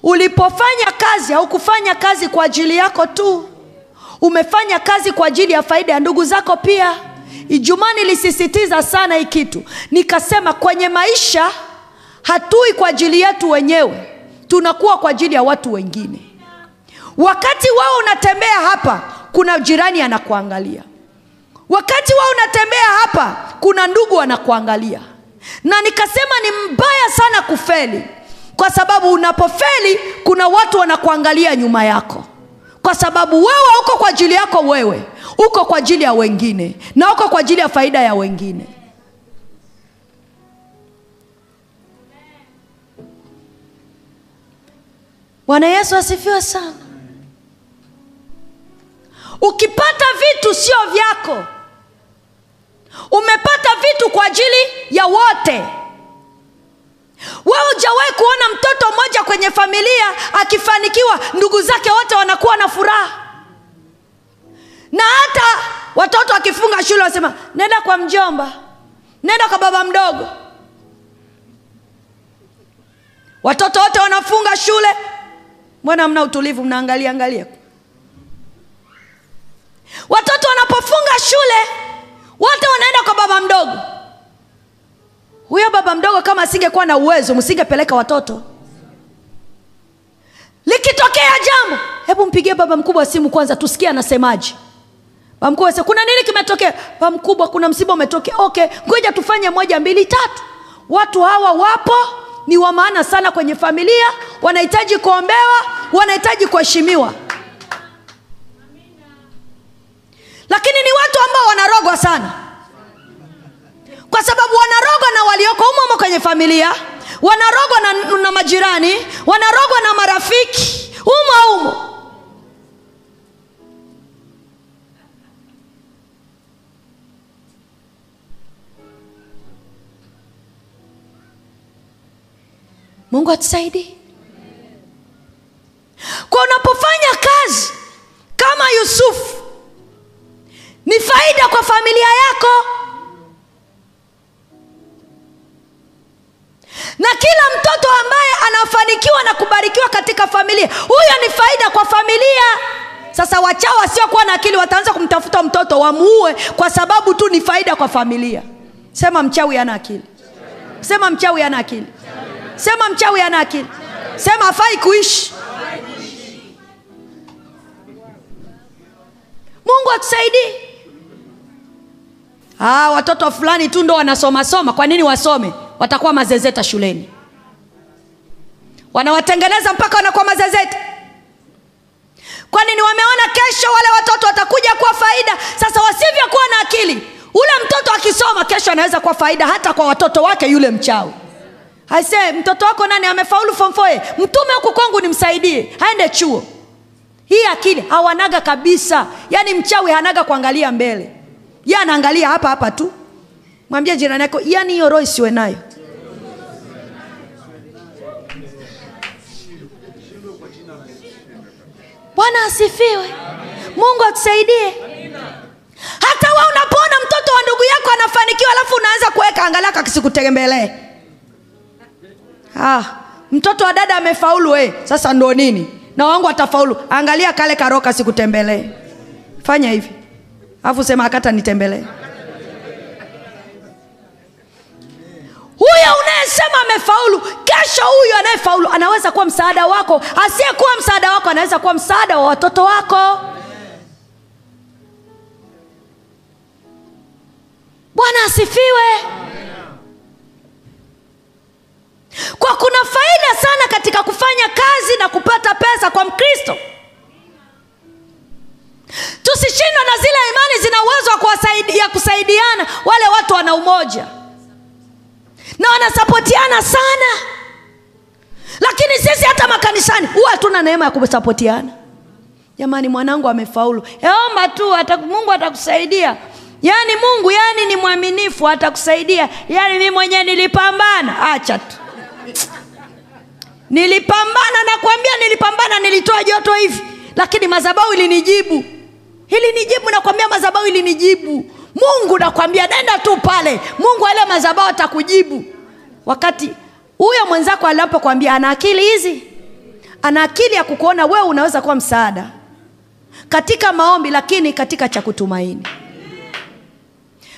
Ulipofanya kazi haukufanya kazi kwa ajili yako tu umefanya kazi kwa ajili ya faida ya ndugu zako pia. Ijumaa nilisisitiza sana hii kitu. Nikasema kwenye maisha hatui kwa ajili yetu wenyewe. Tunakuwa kwa ajili ya watu wengine. Wakati wao unatembea hapa kuna jirani anakuangalia. Wakati wao unatembea hapa kuna ndugu anakuangalia. Na nikasema ni mbaya sana kufeli. Kwa sababu unapofeli kuna watu wanakuangalia nyuma yako kwa sababu wewe uko kwa ajili yako wewe uko kwa ajili ya wengine na uko kwa ajili ya faida ya wengine. Bwana yesu asifiwe sana. Ukipata vitu sio vyako. Umepata vitu kwa ajili ya wote wewe hujawahi kuona mtoto mmoja kwenye familia akifanikiwa ndugu zake wote wanakuwa na furaha? Na hata watoto wakifunga shule wanasema nenda kwa mjomba nenda kwa baba mdogo. Watoto wote wanafunga shule. Mbona mna utulivu? Mnaangalia angalia. Watoto wanapofunga shule wote wanaenda kwa baba mdogo mdogo kama asingekuwa na uwezo msingepeleka watoto. Likitokea jambo hebu mpigie baba mkubwa simu kwanza tusikie anasemaje. Bamkubwa mkubwa kuna nini kimetokea? Bamkubwa kuna msiba umetokea. Okay ngoja tufanye moja mbili tatu. Watu hawa wapo ni wa maana sana kwenye familia wanahitaji kuombewa wanahitaji kuheshimiwa. Lakini ni watu ambao wanarogwa sana kwa sababu wanarogwa na walioko umomo kwenye familia wanarogwa na, na majirani wanarogwa na marafiki umo umo mungu atusaidi kwa unapofanya kazi kama yusufu ni faida kwa familia yako. Na kila mtoto ambaye anafanikiwa na kubarikiwa katika familia huyo ni faida kwa familia. Sasa wachao wasiokuwa na akili wataanza kumtafuta mtoto wamuue kwa sababu tu ni faida kwa familia. Sema mchawi ana akili. Sema mchawi ana akili. Sema mchawi ana akili. Sema afai kuishi. Mungu atusaidii ah, watoto fulani tu ndo wanasomasoma kwa nini wasome watakuwa mazezeta shuleni. Wanawatengeneza mpaka wanakuwa mazezeta. Kwani ni wameona kesho wale watoto watakuja kuwa faida? Sasa wasivyokuwa na akili ule mtoto akisoma kesho anaweza kuwa faida hata kwa watoto wake yule mchawi. Aise mtoto wako nani? Amefaulu fomfoe mtume huku kwangu nimsaidie aende chuo. Hii akili hawanaga kabisa. Yaani mchawi hanaga kuangalia mbele. Ye anaangalia hapa hapa tu. Mwambie jirani yako yaani hiyo roho isiwe nayo bwana asifiwe. Mungu atusaidie. Hata we unapoona mtoto wa ndugu yako anafanikiwa alafu unaanza kuweka angalaka kakisikutembelee ah, mtoto wa dada amefaulu eh. sasa ndo nini? Na wangu atafaulu. Angalia kale karoka sikutembelee fanya hivi. Alafu sema akata nitembelee huyo unayesema amefaulu kesho huyu anayefaulu anaweza kuwa msaada wako. Asiyekuwa msaada wako anaweza kuwa msaada wa watoto wako. Bwana asifiwe. Kwa kuna faida sana katika kufanya kazi na kupata pesa kwa mkristo. Tusishindwa na zile imani zina uwezo ya kusaidiana. Wale watu wana umoja. Na wanasapotiana sana lakini sisi hata makanisani huwa hatuna neema ya kusapotiana. Jamani mwanangu amefaulu. Eomba tu ata, mungu atakusaidia. Yaani mungu yaani ni mwaminifu atakusaidia. Yaani mi mwenyewe nilipambana. Acha tu. Nilipambana nakwambia nilipambana nilitoa joto hivi. Lakini madhabau ilinijibu. Ilinijibu nakwambia madhabau ilinijibu. Mungu nakwambia nenda tu pale. Mungu ale madhabau atakujibu wakati huyo mwenzako anapokwambia ana akili hizi? Ana akili ya kukuona wewe unaweza kuwa msaada katika maombi lakini katika cha kutumaini.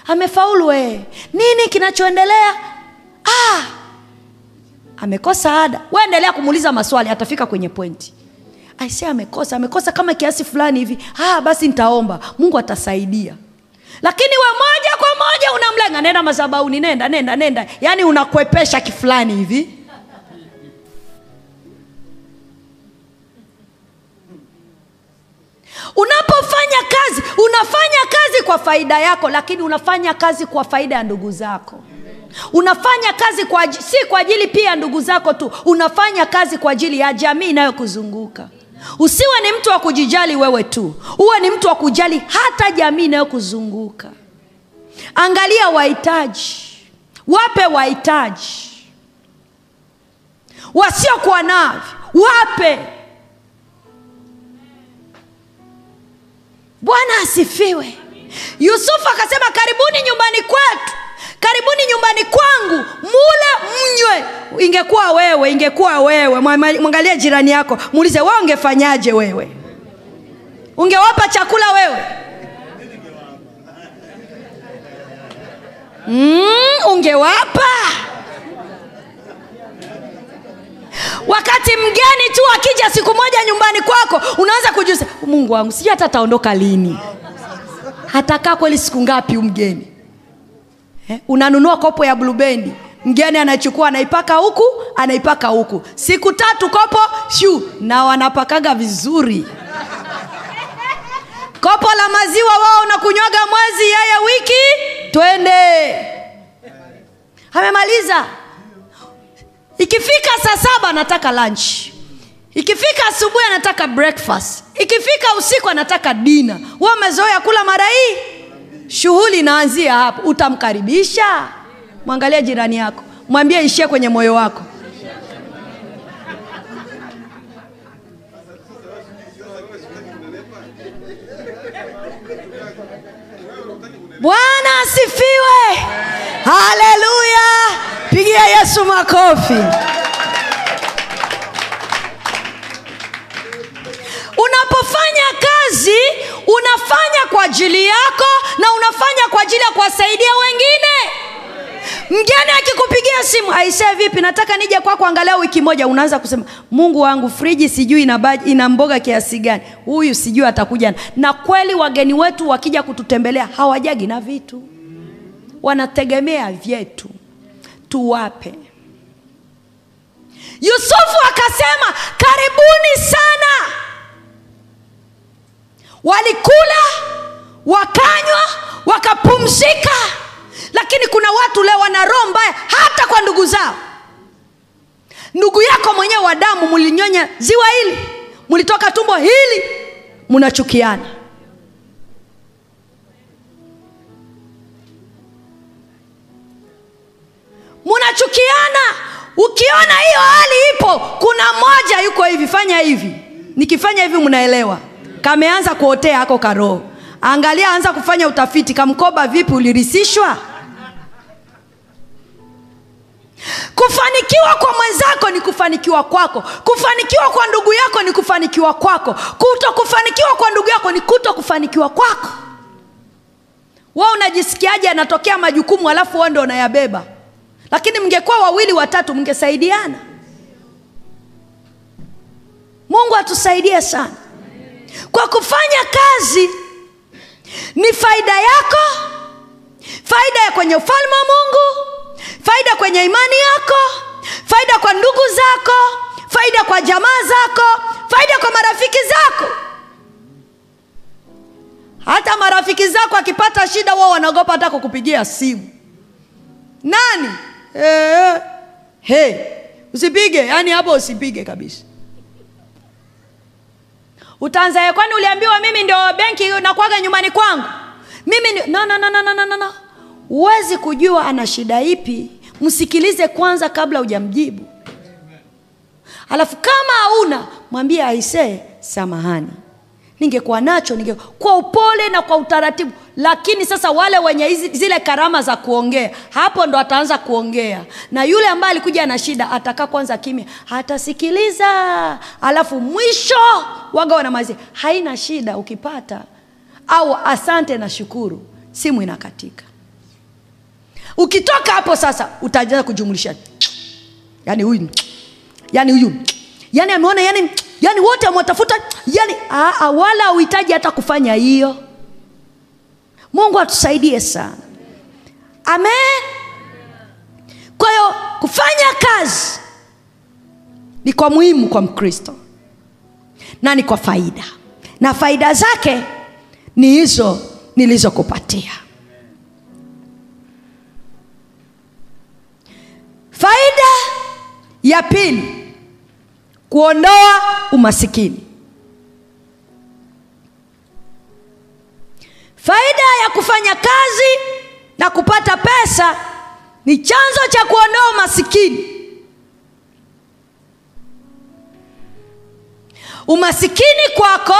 Amefaulu wee nini kinachoendelea? Ah, amekosa ada. We endelea kumuuliza maswali atafika kwenye pointi aise amekosa amekosa kama kiasi fulani hivi. Ah, basi nitaomba. Mungu atasaidia lakini we moja kwa moja unamlenga. Nenda mazabauni nenda nenda nenda. Yaani unakwepesha kifulani hivi. Unapofanya kazi unafanya kazi kwa faida yako lakini unafanya kazi kwa faida ya ndugu zako. Unafanya kazi kwa, si kwa ajili pia ndugu zako tu. Unafanya kazi kwa ajili ya jamii inayokuzunguka usiwe ni mtu wa kujijali wewe tu. Uwe ni mtu wa kujali hata jamii inayokuzunguka. Angalia wahitaji. Wape wahitaji. Wasiokuwa navyo wape. Bwana asifiwe. Yusufu akasema karibuni nyumbani kwetu karibuni nyumbani kwangu mule mnywe. Ingekuwa wewe ingekuwa wewe. Mwa- mwangalie jirani yako. Muulize wewe ungefanyaje wewe? Ungewapa chakula wewe? Mm, ungewapa? Wakati mgeni tu akija siku moja nyumbani kwako unaanza kujusa mungu wangu sijui hata ataondoka lini. Atakaa kweli siku ngapi umgeni mgeni eh? unanunua kopo ya blubendi mgeni anachukua anaipaka huku anaipaka huku. Siku tatu kopo shu na wanapakaga vizuri. Kopo la maziwa wao unakunywaga mwezi yeye wiki twende. Amemaliza. Ikifika saa saba anataka lunch. Ikifika asubuhi anataka breakfast. Ikifika usiku anataka dina we umezoea kula mara hii shughuli inaanzia hapo. Utamkaribisha? Mwangalia jirani yako. Mwambie ishie kwenye moyo wako. Bwana asifiwe. Haleluya. Pigia yesu makofi. Unapofanya kazi unafanya kwa ajili yako na unafanya kwa ajili ya kuwasaidia wengine. Mgeni akikupigia simu aisee vipi? Nataka nije kwako angalia wiki moja. Unaanza kusema mungu wangu friji sijui ina, ina mboga kiasi gani? Huyu sijui atakuja na kweli wageni wetu wakija kututembelea hawajagi na vitu. Wanategemea vyetu. Tuwape. Yusufu akasema karibuni sana walikula wakanywa wakapumzika. Lakini kuna watu leo wana roho mbaya hata kwa ndugu zao. Ndugu yako mwenyewe wa damu mlinyonya ziwa hili mlitoka tumbo hili mnachukiana mnachukiana ukiona hiyo hali ipo kuna moja yuko hivi fanya hivi. Nikifanya hivi mnaelewa kameanza kuotea hako karoho angalia anza kufanya utafiti. Kamkoba vipi ulirisishwa? Kufanikiwa kwa mwenzako ni kufanikiwa kwako. Kufanikiwa kwa ndugu yako ni kufanikiwa kwako. Kuto kufanikiwa kwa ndugu yako ni kuto kufanikiwa kwako. Wa unajisikiaje anatokea majukumu alafu wa ndo unayabeba? Lakini mngekuwa wawili watatu mngesaidiana. Mungu atusaidie sana kwa kufanya kazi ni faida yako faida ya kwenye ufalme wa mungu faida kwenye imani yako faida kwa ndugu zako faida kwa jamaa zako faida kwa marafiki zako. Hata marafiki zako akipata shida wao wanaogopa hata kukupigia simu. Nani? Eh, hey, usipige yaani hapo usipige kabisa utaanza kwani uliambiwa mimi ndio benki nakwaga nyumbani kwangu? Mimi ni... no, no, no, no, no, no. huwezi kujua ana shida ipi. Msikilize kwanza kabla hujamjibu. Alafu kama hauna mwambie aisee samahani ningekuwa nacho ninge kwa upole na kwa utaratibu. Lakini sasa wale wenye zile karama za kuongea hapo ndo ataanza kuongea. Na yule ambaye alikuja na shida atakaa kwanza kimya atasikiliza. Alafu mwisho waga wanamazia haina shida ukipata. Au asante na shukuru simu inakatika. Ukitoka hapo sasa utaanza kujumlisha yani huyu yani huyu. Yani ameona yani wote mwatafuta yani wala uhitaji hata kufanya hiyo. Mungu atusaidie sana. Amen. Kwa hiyo kufanya kazi ni kwa muhimu kwa mkristo na ni kwa faida. Na faida zake ni hizo nilizokupatia. Faida ya pili kuondoa umasikini. Faida ya kufanya kazi na kupata pesa ni chanzo cha kuondoa umasikini. Umasikini kwako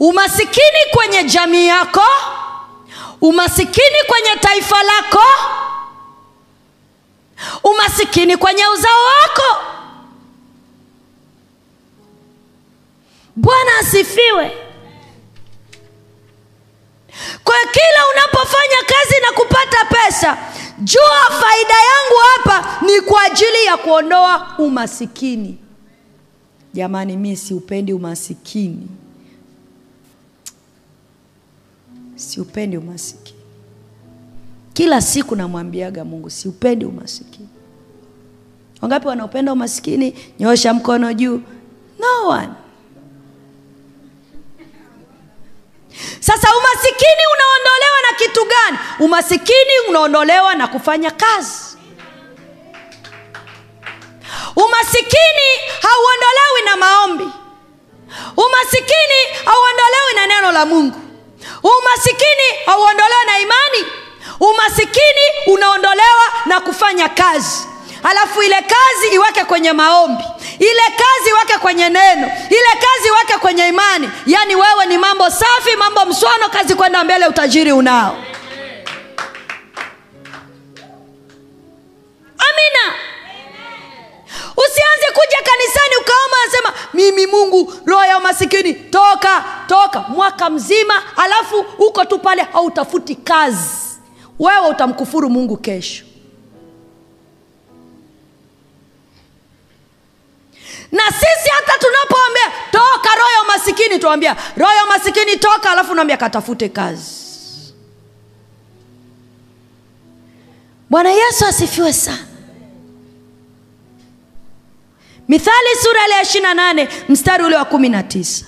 umasikini kwenye jamii yako umasikini kwenye taifa lako umasikini kwenye uzao wako bwana asifiwe. Kwa kila unapofanya kazi na kupata pesa jua faida yangu hapa ni kwa ajili ya kuondoa umasikini. Jamani mi siupendi umasikini. Siupendi umasikini. Kila siku namwambiaga mungu siupendi umasikini. Wangapi wanaopenda umasikini? Nyosha mkono juu. No one sasa umasikini unaondolewa na kitu gani? Umasikini unaondolewa na kufanya kazi. Umasikini hauondolewi na maombi. Umasikini hauondolewi na neno la mungu. Umasikini hauondolewi na imani. Umasikini unaondolewa na kufanya kazi. Alafu ile kazi iweke kwenye maombi ile kazi weke kwenye neno. Ile kazi weke kwenye imani. Yaani wewe ni mambo safi mambo mswano kazi kwenda mbele utajiri unao. Amina. Usianze kuja kanisani ukaoma nasema mimi mungu roho ya umasikini toka toka. Mwaka mzima alafu uko tu pale hautafuti kazi. Wewe utamkufuru mungu kesho na sisi hata tunapoambia toka roho ya umasikini tuambia roho ya umasikini toka alafu naambia katafute kazi. Bwana yesu asifiwe sana. Mithali sura ile ya ishirina nane mstari ule wa kumi na tisa.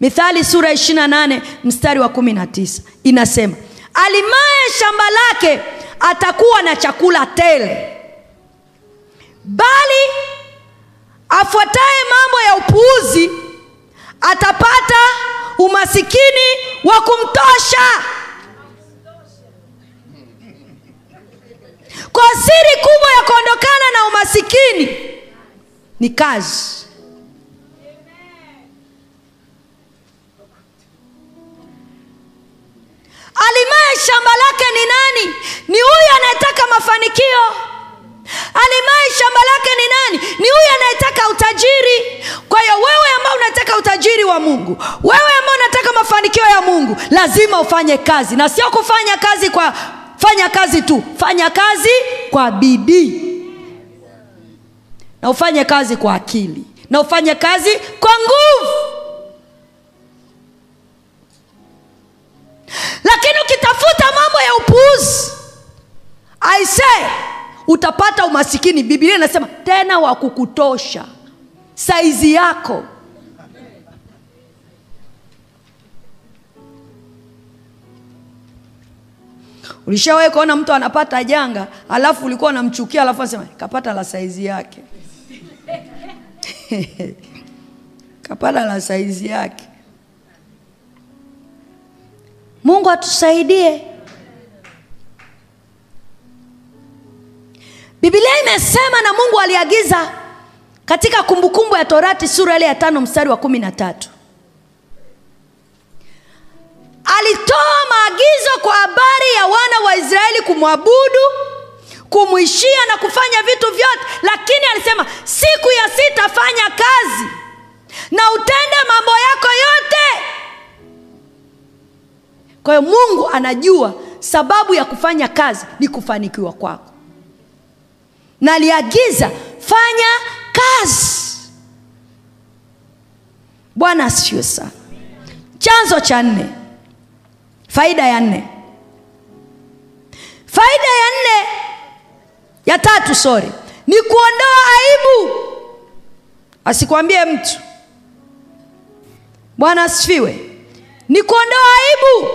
Mithali sura ya ishirina nane mstari wa kumi na tisa. Inasema alimaye shamba lake atakuwa na chakula tele bali afuataye mambo ya upuuzi atapata umasikini wa kumtosha. Kwa siri kubwa ya kuondokana na umasikini ni kazi. Alimaye shamba lake ni nani? Ni huyu anayetaka mafanikio. Alimaye shamba lake ni nani mungu. Wewe ambao unataka mafanikio ya mungu lazima ufanye kazi. Na sio kufanya kazi kwa fanya kazi tu. Fanya kazi kwa bidii. Na ufanye kazi kwa akili. Na ufanye kazi kwa nguvu. Lakini ukitafuta mambo ya upuuzi aisee utapata umasikini. Biblia inasema tena wa kukutosha. Saizi yako ulishawahi kuona mtu anapata janga alafu ulikuwa unamchukia alafu anasema kapata la saizi yake. <laughs> Kapata la saizi yake. Mungu atusaidie. Bibilia imesema na mungu aliagiza katika kumbukumbu ya torati sura ile ya tano mstari wa kumi na tatu alitoa maagizo kwa habari ya wana wa israeli kumwabudu kumwishia na kufanya vitu vyote. Lakini alisema siku ya sita fanya kazi na utende mambo yako yote. Kwa hiyo mungu anajua sababu ya kufanya kazi ni kufanikiwa kwako. Na aliagiza fanya kazi. Bwana asifiwe sana. Chanzo cha nne faida ya nne. Faida ya nne ya tatu sori ni kuondoa aibu. Asikwambie mtu. Bwana asifiwe. Ni kuondoa aibu.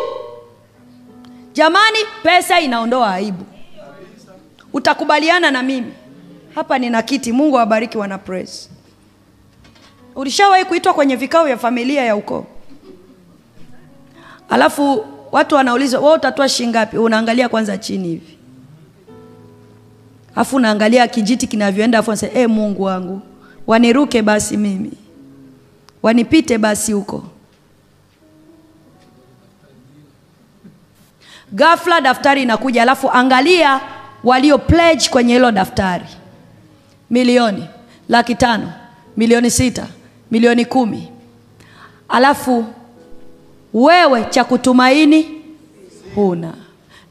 Jamani pesa inaondoa aibu. Utakubaliana na mimi. Hapa nina kiti. Mungu awabariki wana praise. Ulishawahi kuitwa kwenye vikao vya familia ya ukoo? Alafu watu wanaulizwa we utatoa shingapi unaangalia kwanza chini hivi. Alafu unaangalia kijiti kinavyoenda afu unasema e mungu wangu waniruke basi mimi. Wanipite basi huko. Ghafla daftari inakuja alafu angalia walio pledge kwenye hilo daftari. Milioni laki tano milioni sita milioni kumi. Alafu wewe cha kutumaini huna.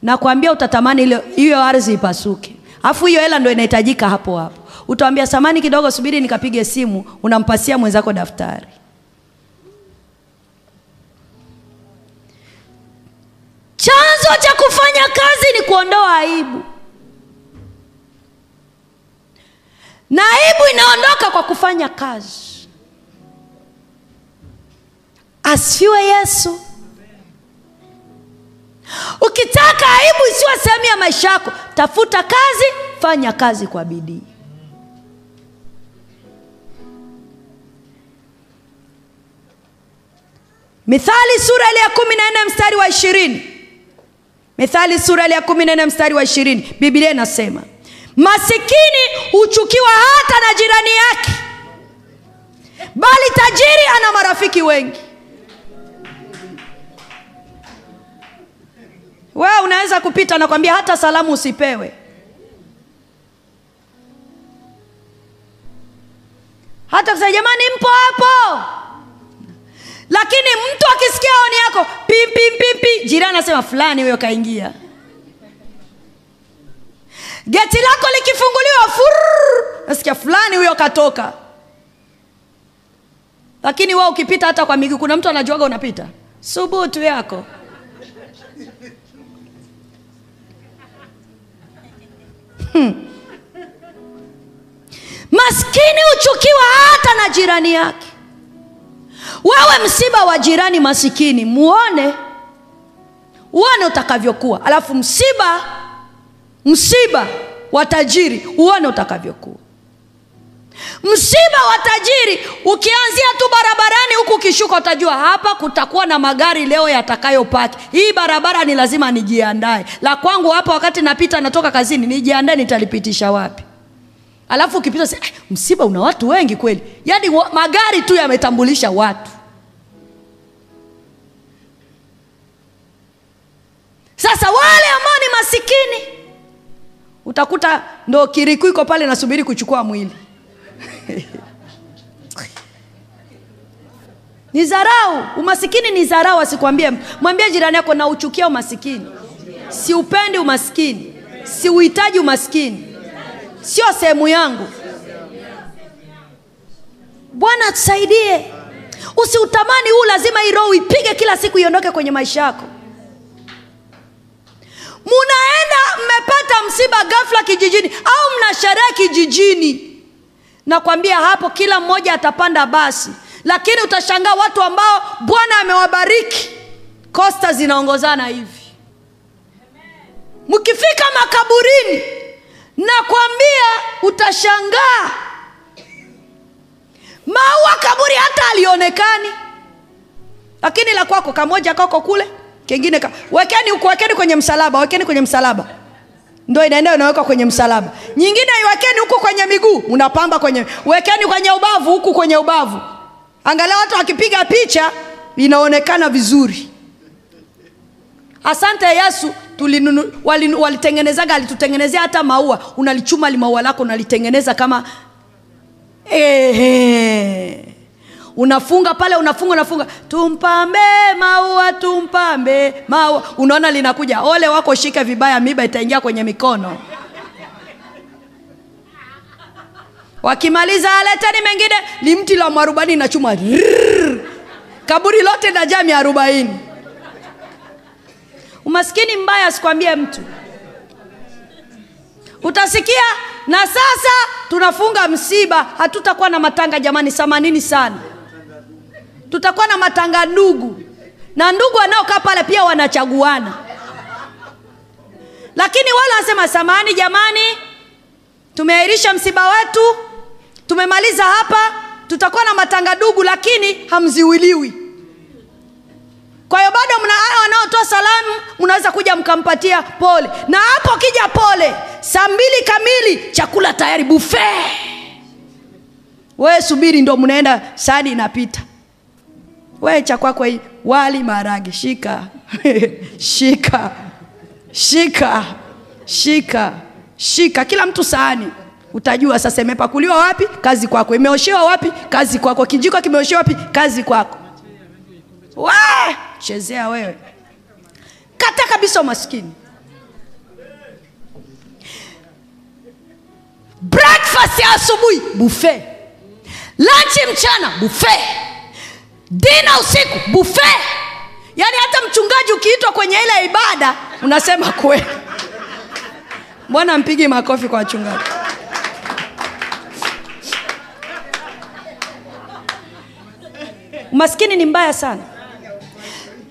Nakwambia utatamani hiyo ardhi ipasuke. Alafu hiyo hela ndo inahitajika hapo hapo. Utawambia samani kidogo subiri nikapige simu unampasia mwenzako daftari. Chanzo cha kufanya kazi ni kuondoa aibu. Na aibu inaondoka kwa kufanya kazi asifiwe yesu. Ukitaka aibu isiwe sehemu ya maisha yako tafuta kazi fanya kazi kwa bidii. Mithali sura ile ya kumi na nne mstari wa ishirini. Mithali sura ile ya kumi na nne mstari wa ishirini biblia inasema masikini huchukiwa hata na jirani yake bali tajiri ana marafiki wengi wewe unaweza kupita nakwambia hata salamu usipewe. Hata kusema jamani mpo hapo? Lakini mtu akisikia oni yako pimpimpipi jirani anasema fulani huyo kaingia. Geti lako likifunguliwa furr, nasikia fulani huyo katoka. Lakini wewe ukipita hata kwa miguu kuna mtu anajuaga unapita? Subutu yako hmm. maskini huchukiwa hata na jirani yake. Wewe msiba wa jirani masikini muone. Uone utakavyokuwa. Alafu msiba msiba wa tajiri uone utakavyokuwa msiba wa tajiri ukianzia tu barabarani huku ukishuka utajua hapa kutakuwa na magari leo yatakayopaki. Hii barabara ni lazima nijiandae. La kwangu hapa wakati napita natoka kazini nijiandae nitalipitisha wapi? Alafu ukipita si, msiba una watu wengi kweli. Yaani magari tu yametambulisha watu. Sasa wale ambao ni masikini utakuta ndo kirikuiko pale nasubiri kuchukua mwili ni dharau umasikini ni dharau asikwambie. Mwambie jirani yako nauchukia umasikini. Siupendi umasikini. Siuhitaji umasikini. Sio sehemu yangu. Bwana tusaidie. Usiutamani huu lazima hii roho ipige kila siku iondoke kwenye maisha yako. Munaenda mmepata msiba ghafla kijijini au mna sherehe kijijini nakwambia hapo kila mmoja atapanda basi. Lakini utashangaa watu ambao bwana amewabariki kosta zinaongozana hivi. Mkifika makaburini nakwambia utashangaa. Maua kaburi hata alionekani. Lakini la kwako kamoja kako kule kengine ka... wekeni huku wekeni kwenye msalaba wekeni kwenye msalaba ndo inaenda inawekwa kwenye msalaba. Nyingine iwekeni huku kwenye miguu unapamba kwenye wekeni kwenye ubavu huku kwenye ubavu. Angalia watu wakipiga picha inaonekana vizuri. Asante yesu walitengenezaga alitutengenezea hata maua. Unalichuma limaua lako unalitengeneza kama ehe unafunga pale unafunga unafunga. Tumpambe maua tumpambe maua unaona linakuja. Ole wako shike vibaya miba itaingia kwenye mikono. Wakimaliza aleteni mengine. Limti la mwarubani inachuma kaburi lote najaa miarobaini umaskini mbaya asikwambie mtu. Utasikia? Na sasa tunafunga msiba. Hatutakuwa na matanga jamani samanini sana tutakuwa na matanga ndugu. Na ndugu wanaokaa pale pia wanachaguana. Lakini wale wanasema samani jamani tumeahirisha msiba wetu tumemaliza hapa tutakuwa na matanga ndugu lakini hamziwiliwi. Kwa hiyo bado mna haya wanaotoa salamu mnaweza kuja mkampatia pole. Na hapo kija pole saa mbili kamili chakula tayari bufe wewe subiri ndo mnaenda sani inapita wewe cha hii wali maharage shika. <laughs> Shika. Shika. Shika. Shika. Kila mtu sahani utajua sasa imepakuliwa wapi kazi kwako. Imeoshewa wapi kazi kwako. Kijiko kimeoshewa wapi kazi kwako. We chezea wewe. Kata kabisa umaskini. Breakfast ya asubuhi bufe lanchi mchana bufe dina usiku bufe yaani hata mchungaji ukiitwa kwenye ile ibada unasema kweli. Mbona mpigi makofi kwa wachungaji? Umaskini ni mbaya sana.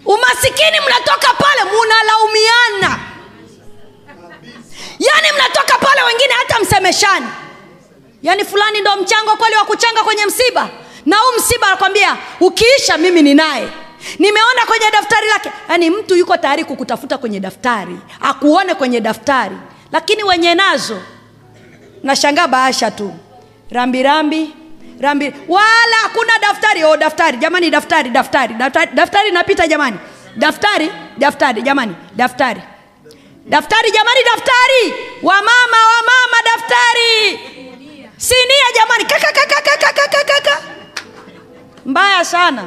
Umasikini mnatoka pale munalaumiana. Yaani mnatoka pale wengine hata msemeshani. Yaani fulani ndo mchango kweli wa kuchanga kwenye msiba na huu msiba anakwambia ukiisha mimi ninaye nimeona kwenye daftari lake. Yaani mtu yuko tayari kukutafuta kwenye daftari akuone kwenye daftari. Lakini wenye nazo nashangaa bahasha tu. Rambirambi rambili wala hakuna daftari. Oh, daftari. Jamani daftari daftari. Daftari daftari napita jamani. Daftari daftari. Jamani daftari. Daftari jamani daftari. Wamama wamama daftari. Sinia jamani. Kaka kaka kaka kaka kaka mbaya sana.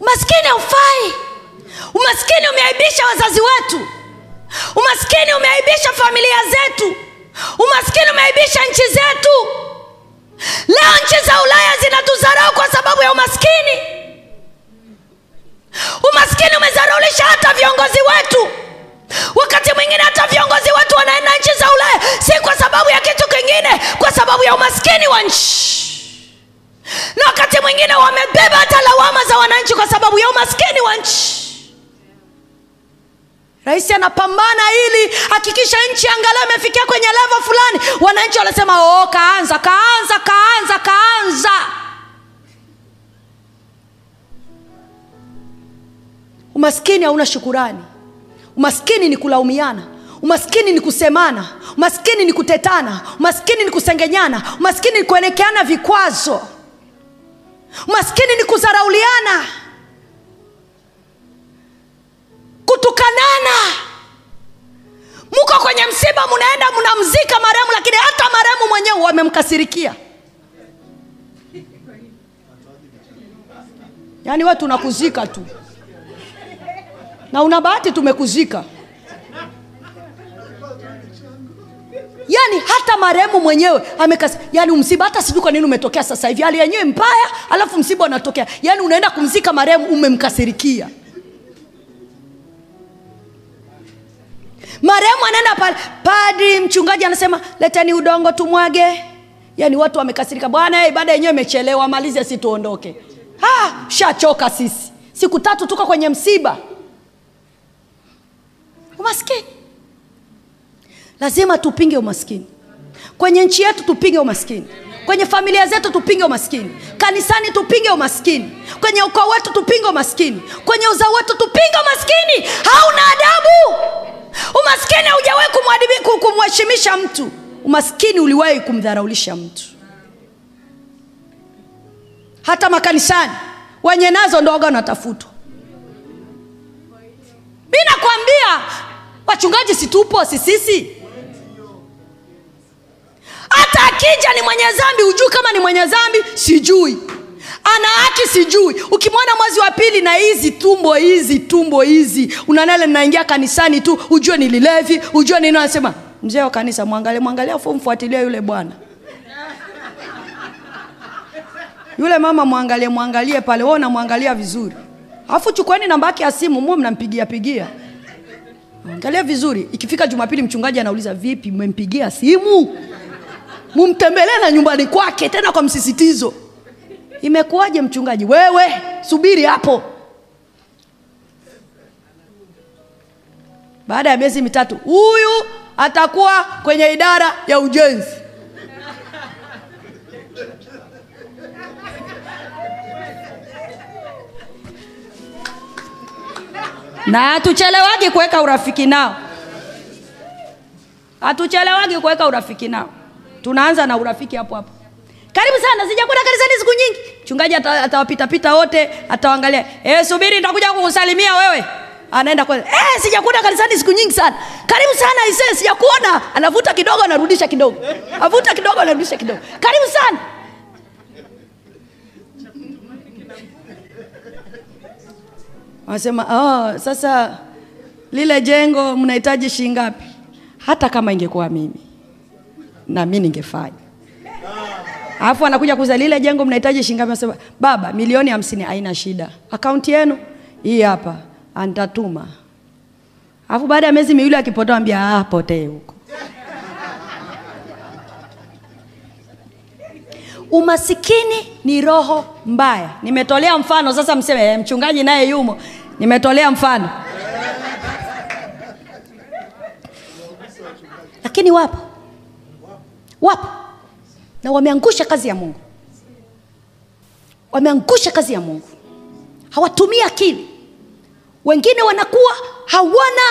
Umaskini haufai. Umaskini umeaibisha wazazi wetu. Umaskini umeaibisha familia zetu. Umaskini umeaibisha nchi zetu. Leo nchi za ulaya zinatudharau kwa sababu ya umaskini. Umaskini umezaraulisha hata viongozi wetu wakati mwingine hata viongozi wetu wanaenda nchi za ulaya si kwa sababu ya kitu kingine kwa sababu ya umaskini wa nchi. Na wakati mwingine wamebeba hata lawama za wananchi kwa sababu ya umaskini wa nchi. Rais anapambana ili hakikisha nchi angalau imefikia kwenye levo fulani. Wananchi wanasema oh, kaanza kaanza kaanza kaanza. Umaskini hauna shukurani umaskini ni kulaumiana. Umaskini ni kusemana. Umaskini ni kutetana. Umaskini ni kusengenyana. Umaskini ni kuelekeana vikwazo. Umaskini ni kuzarauliana kutukanana. Mko kwenye msiba mnaenda mnamzika marehemu lakini hata marehemu mwenyewe wamemkasirikia. Yaani we tunakuzika tu na una bahati tumekuzika. Yaani hata marehemu mwenyewe amekasi yaani msiba hata sijui kwa nini umetokea sasa hivi. Hali yenyewe mbaya alafu msiba unatokea. Yaani unaenda kumzika marehemu umemkasirikia. Marehemu anaenda pale padri mchungaji anasema leteni udongo tumwage. Yaani watu wamekasirika. Bwana ibada yenyewe imechelewa malize si tuondoke. Shachoka sisi. Siku tatu tuko kwenye msiba umaskini. Lazima tupinge umaskini. Kwenye nchi yetu tupinge umaskini. Kwenye familia zetu tupinge umaskini. Kanisani tupinge umaskini. Kwenye ukoo wetu tupinge umaskini. Kwenye uzao wetu tupinge umaskini. Hauna adabu. Umaskini haujawahi kumheshimisha mtu. Umaskini uliwahi kumdharaulisha mtu. Hata makanisani wenye nazo ndogo wanatafutwa. Mi nakwambia wachungaji situpo sisisi hata akija ni mwenye zambi hujui kama ni mwenye zambi sijui. Ana haki sijui. Ukimwona mwezi wa pili na hizi tumbo hizi tumbo hizi. Unanale naingia kanisani tu ujue nililevi ujue nini anasema mzee wa kanisa mwangalie mwangalie afu mfuatilie yule bwana. Yule mama mwangalie mwangalie pale wewe unamwangalia vizuri. Alafu chukueni namba ya simu muwe mnampigia pigia angalia vizuri ikifika jumapili mchungaji anauliza vipi mmempigia simu? Mumtembelee na nyumbani kwake tena kwa msisitizo. Imekuwaje mchungaji? Wewe subiri hapo. Baada ya miezi mitatu huyu atakuwa kwenye idara ya ujenzi na hatuchelewagi kuweka urafiki nao. Hatuchelewagi kuweka urafiki nao. Tunaanza na urafiki hapo hapo. Karibu sana sijakwenda kanisani siku nyingi. Mchungaji atawapitapita wote atawangalia e, subiri nitakuja kukusalimia wewe. Anaenda kwa e, sijakuona kanisani siku nyingi sana. Karibu sana ise sijakuona. Anavuta kidogo anarudisha kidogo. Avuta kidogo anarudisha kidogo. Karibu sana wanasema oh, sasa lile jengo mnahitaji shilingi ngapi? Hata kama ingekuwa mimi na mi ningefanya. Alafu anakuja kuuza lile jengo mnahitaji shilingi ngapi? Anasema baba milioni hamsini haina shida. Akaunti yenu hii hapa antatuma. Alafu baada ya miezi miwili akipotea ambia ah, potee huko umasikini ni roho mbaya. Nimetolea mfano sasa mseme eh, mchungaji naye yumo. Nimetolea mfano. Lakini wapo. Wapo. Na wameangusha kazi ya mungu. Wameangusha kazi ya mungu. Hawatumii akili. Wengine wanakuwa hawana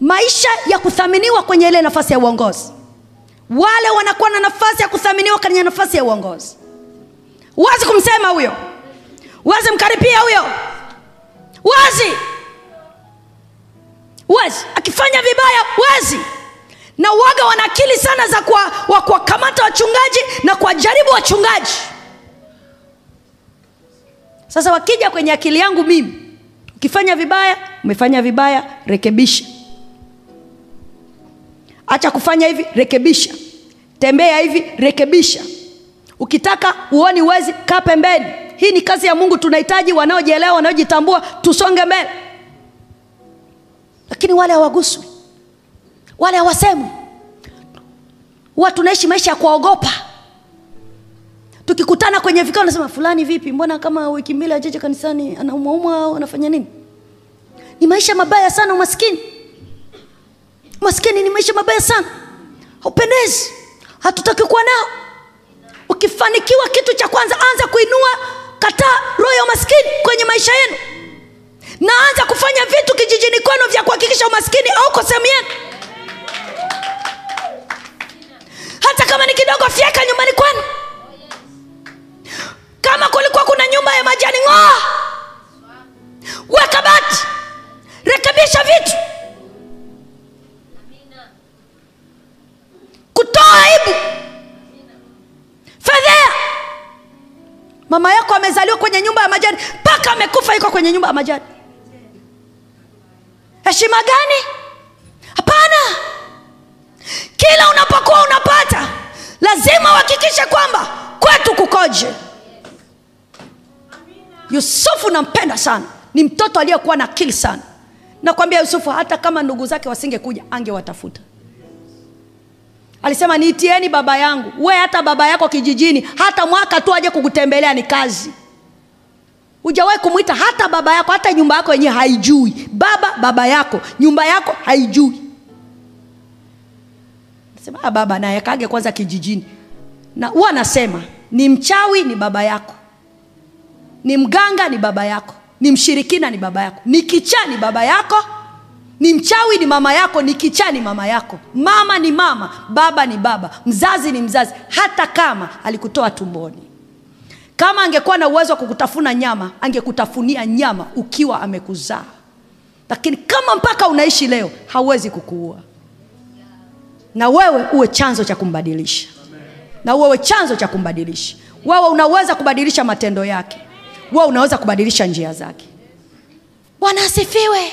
maisha ya kuthaminiwa kwenye ile nafasi ya uongozi wale wanakuwa na nafasi ya kuthaminiwa kwenye nafasi ya uongozi. Wazi kumsema huyo. Wazi mkaripia huyo. Wazi wazi akifanya vibaya wazi na uwaga wana akili sana za kuwakamata wachungaji na kuwajaribu wachungaji. Sasa wakija kwenye akili yangu mimi ukifanya vibaya umefanya vibaya rekebisha acha kufanya hivi rekebisha. Tembea hivi rekebisha. Ukitaka uoni uwezi kaa pembeni. Hii ni kazi ya mungu tunahitaji wanaojielewa wanaojitambua tusonge mbele. Lakini wale hawaguswi wale hawasemwi. Huwa tunaishi maisha ya kuwaogopa. Tukikutana kwenye vikao nasema fulani vipi? Mbona kama wiki mbili ajeje kanisani anaumwaumwa au anafanya nini? Ni maisha mabaya sana umaskini umaskini ni maisha mabaya sana. Haupendezi. Hatutaki kuwa nao. Ukifanikiwa kitu cha kwanza anza kuinua kataa roho ya umaskini kwenye maisha yenu. Na anza kufanya vitu kijijini kwenu vya kuhakikisha umaskini auko sehemu yenu. Hata kama ni kidogo fyeka nyumbani kwenu kwenye nyumba ya majani mpaka amekufa iko kwenye nyumba ya majani. Heshima gani? Hapana. Kila unapokuwa unapata lazima uhakikishe kwamba kwetu kukoje. Yusufu nampenda sana. Ni mtoto aliyekuwa na akili sana. Nakwambia yusufu hata kama ndugu zake wasingekuja angewatafuta. Alisema niitieni baba yangu. We hata baba yako kijijini hata mwaka tu aje kukutembelea ni kazi hujawahi kumwita hata baba yako hata nyumba yako yenyewe haijui. Baba baba yako. Nyumba yako haijui. Sema baba nayekage kwanza kijijini. Na huwa anasema ni mchawi ni baba yako. Ni mganga ni baba yako. Ni mshirikina ni baba yako. Ni kichaa ni baba yako. Ni mchawi ni mama yako. Ni kichaa ni mama yako. Mama ni mama baba ni baba. Mzazi ni mzazi. Hata kama alikutoa tumboni kama angekuwa na uwezo wa kukutafuna nyama angekutafunia nyama ukiwa amekuzaa. Lakini kama mpaka unaishi leo hawezi kukuua. Na wewe uwe chanzo cha kumbadilisha. Na wewe chanzo cha kumbadilisha. Wewe unaweza kubadilisha matendo yake. Wewe unaweza kubadilisha njia zake. Bwana asifiwe.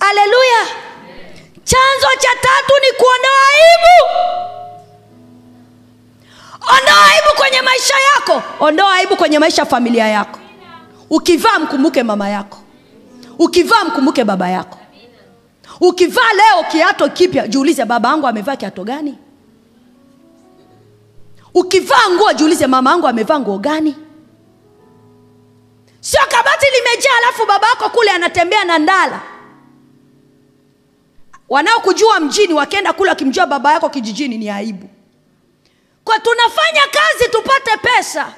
Aleluya chanzo cha tatu ni kuondoa aibu ondoa aibu kwenye maisha yako. Ondoa aibu kwenye maisha ya familia yako. Ukivaa mkumbuke mama yako. Ukivaa mkumbuke baba yako. Ukivaa leo kiato kipya jiulize baba yangu amevaa kiato gani? Ukivaa nguo jiulize mama yangu amevaa nguo gani? Sio kabati limejaa alafu baba yako kule anatembea na ndala. Wanaokujua mjini wakienda kule wakimjua baba yako kijijini ni aibu kwa tunafanya kazi tupate pesa.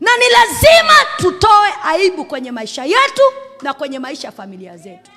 Na ni lazima tutoe aibu kwenye maisha yetu na kwenye maisha ya familia zetu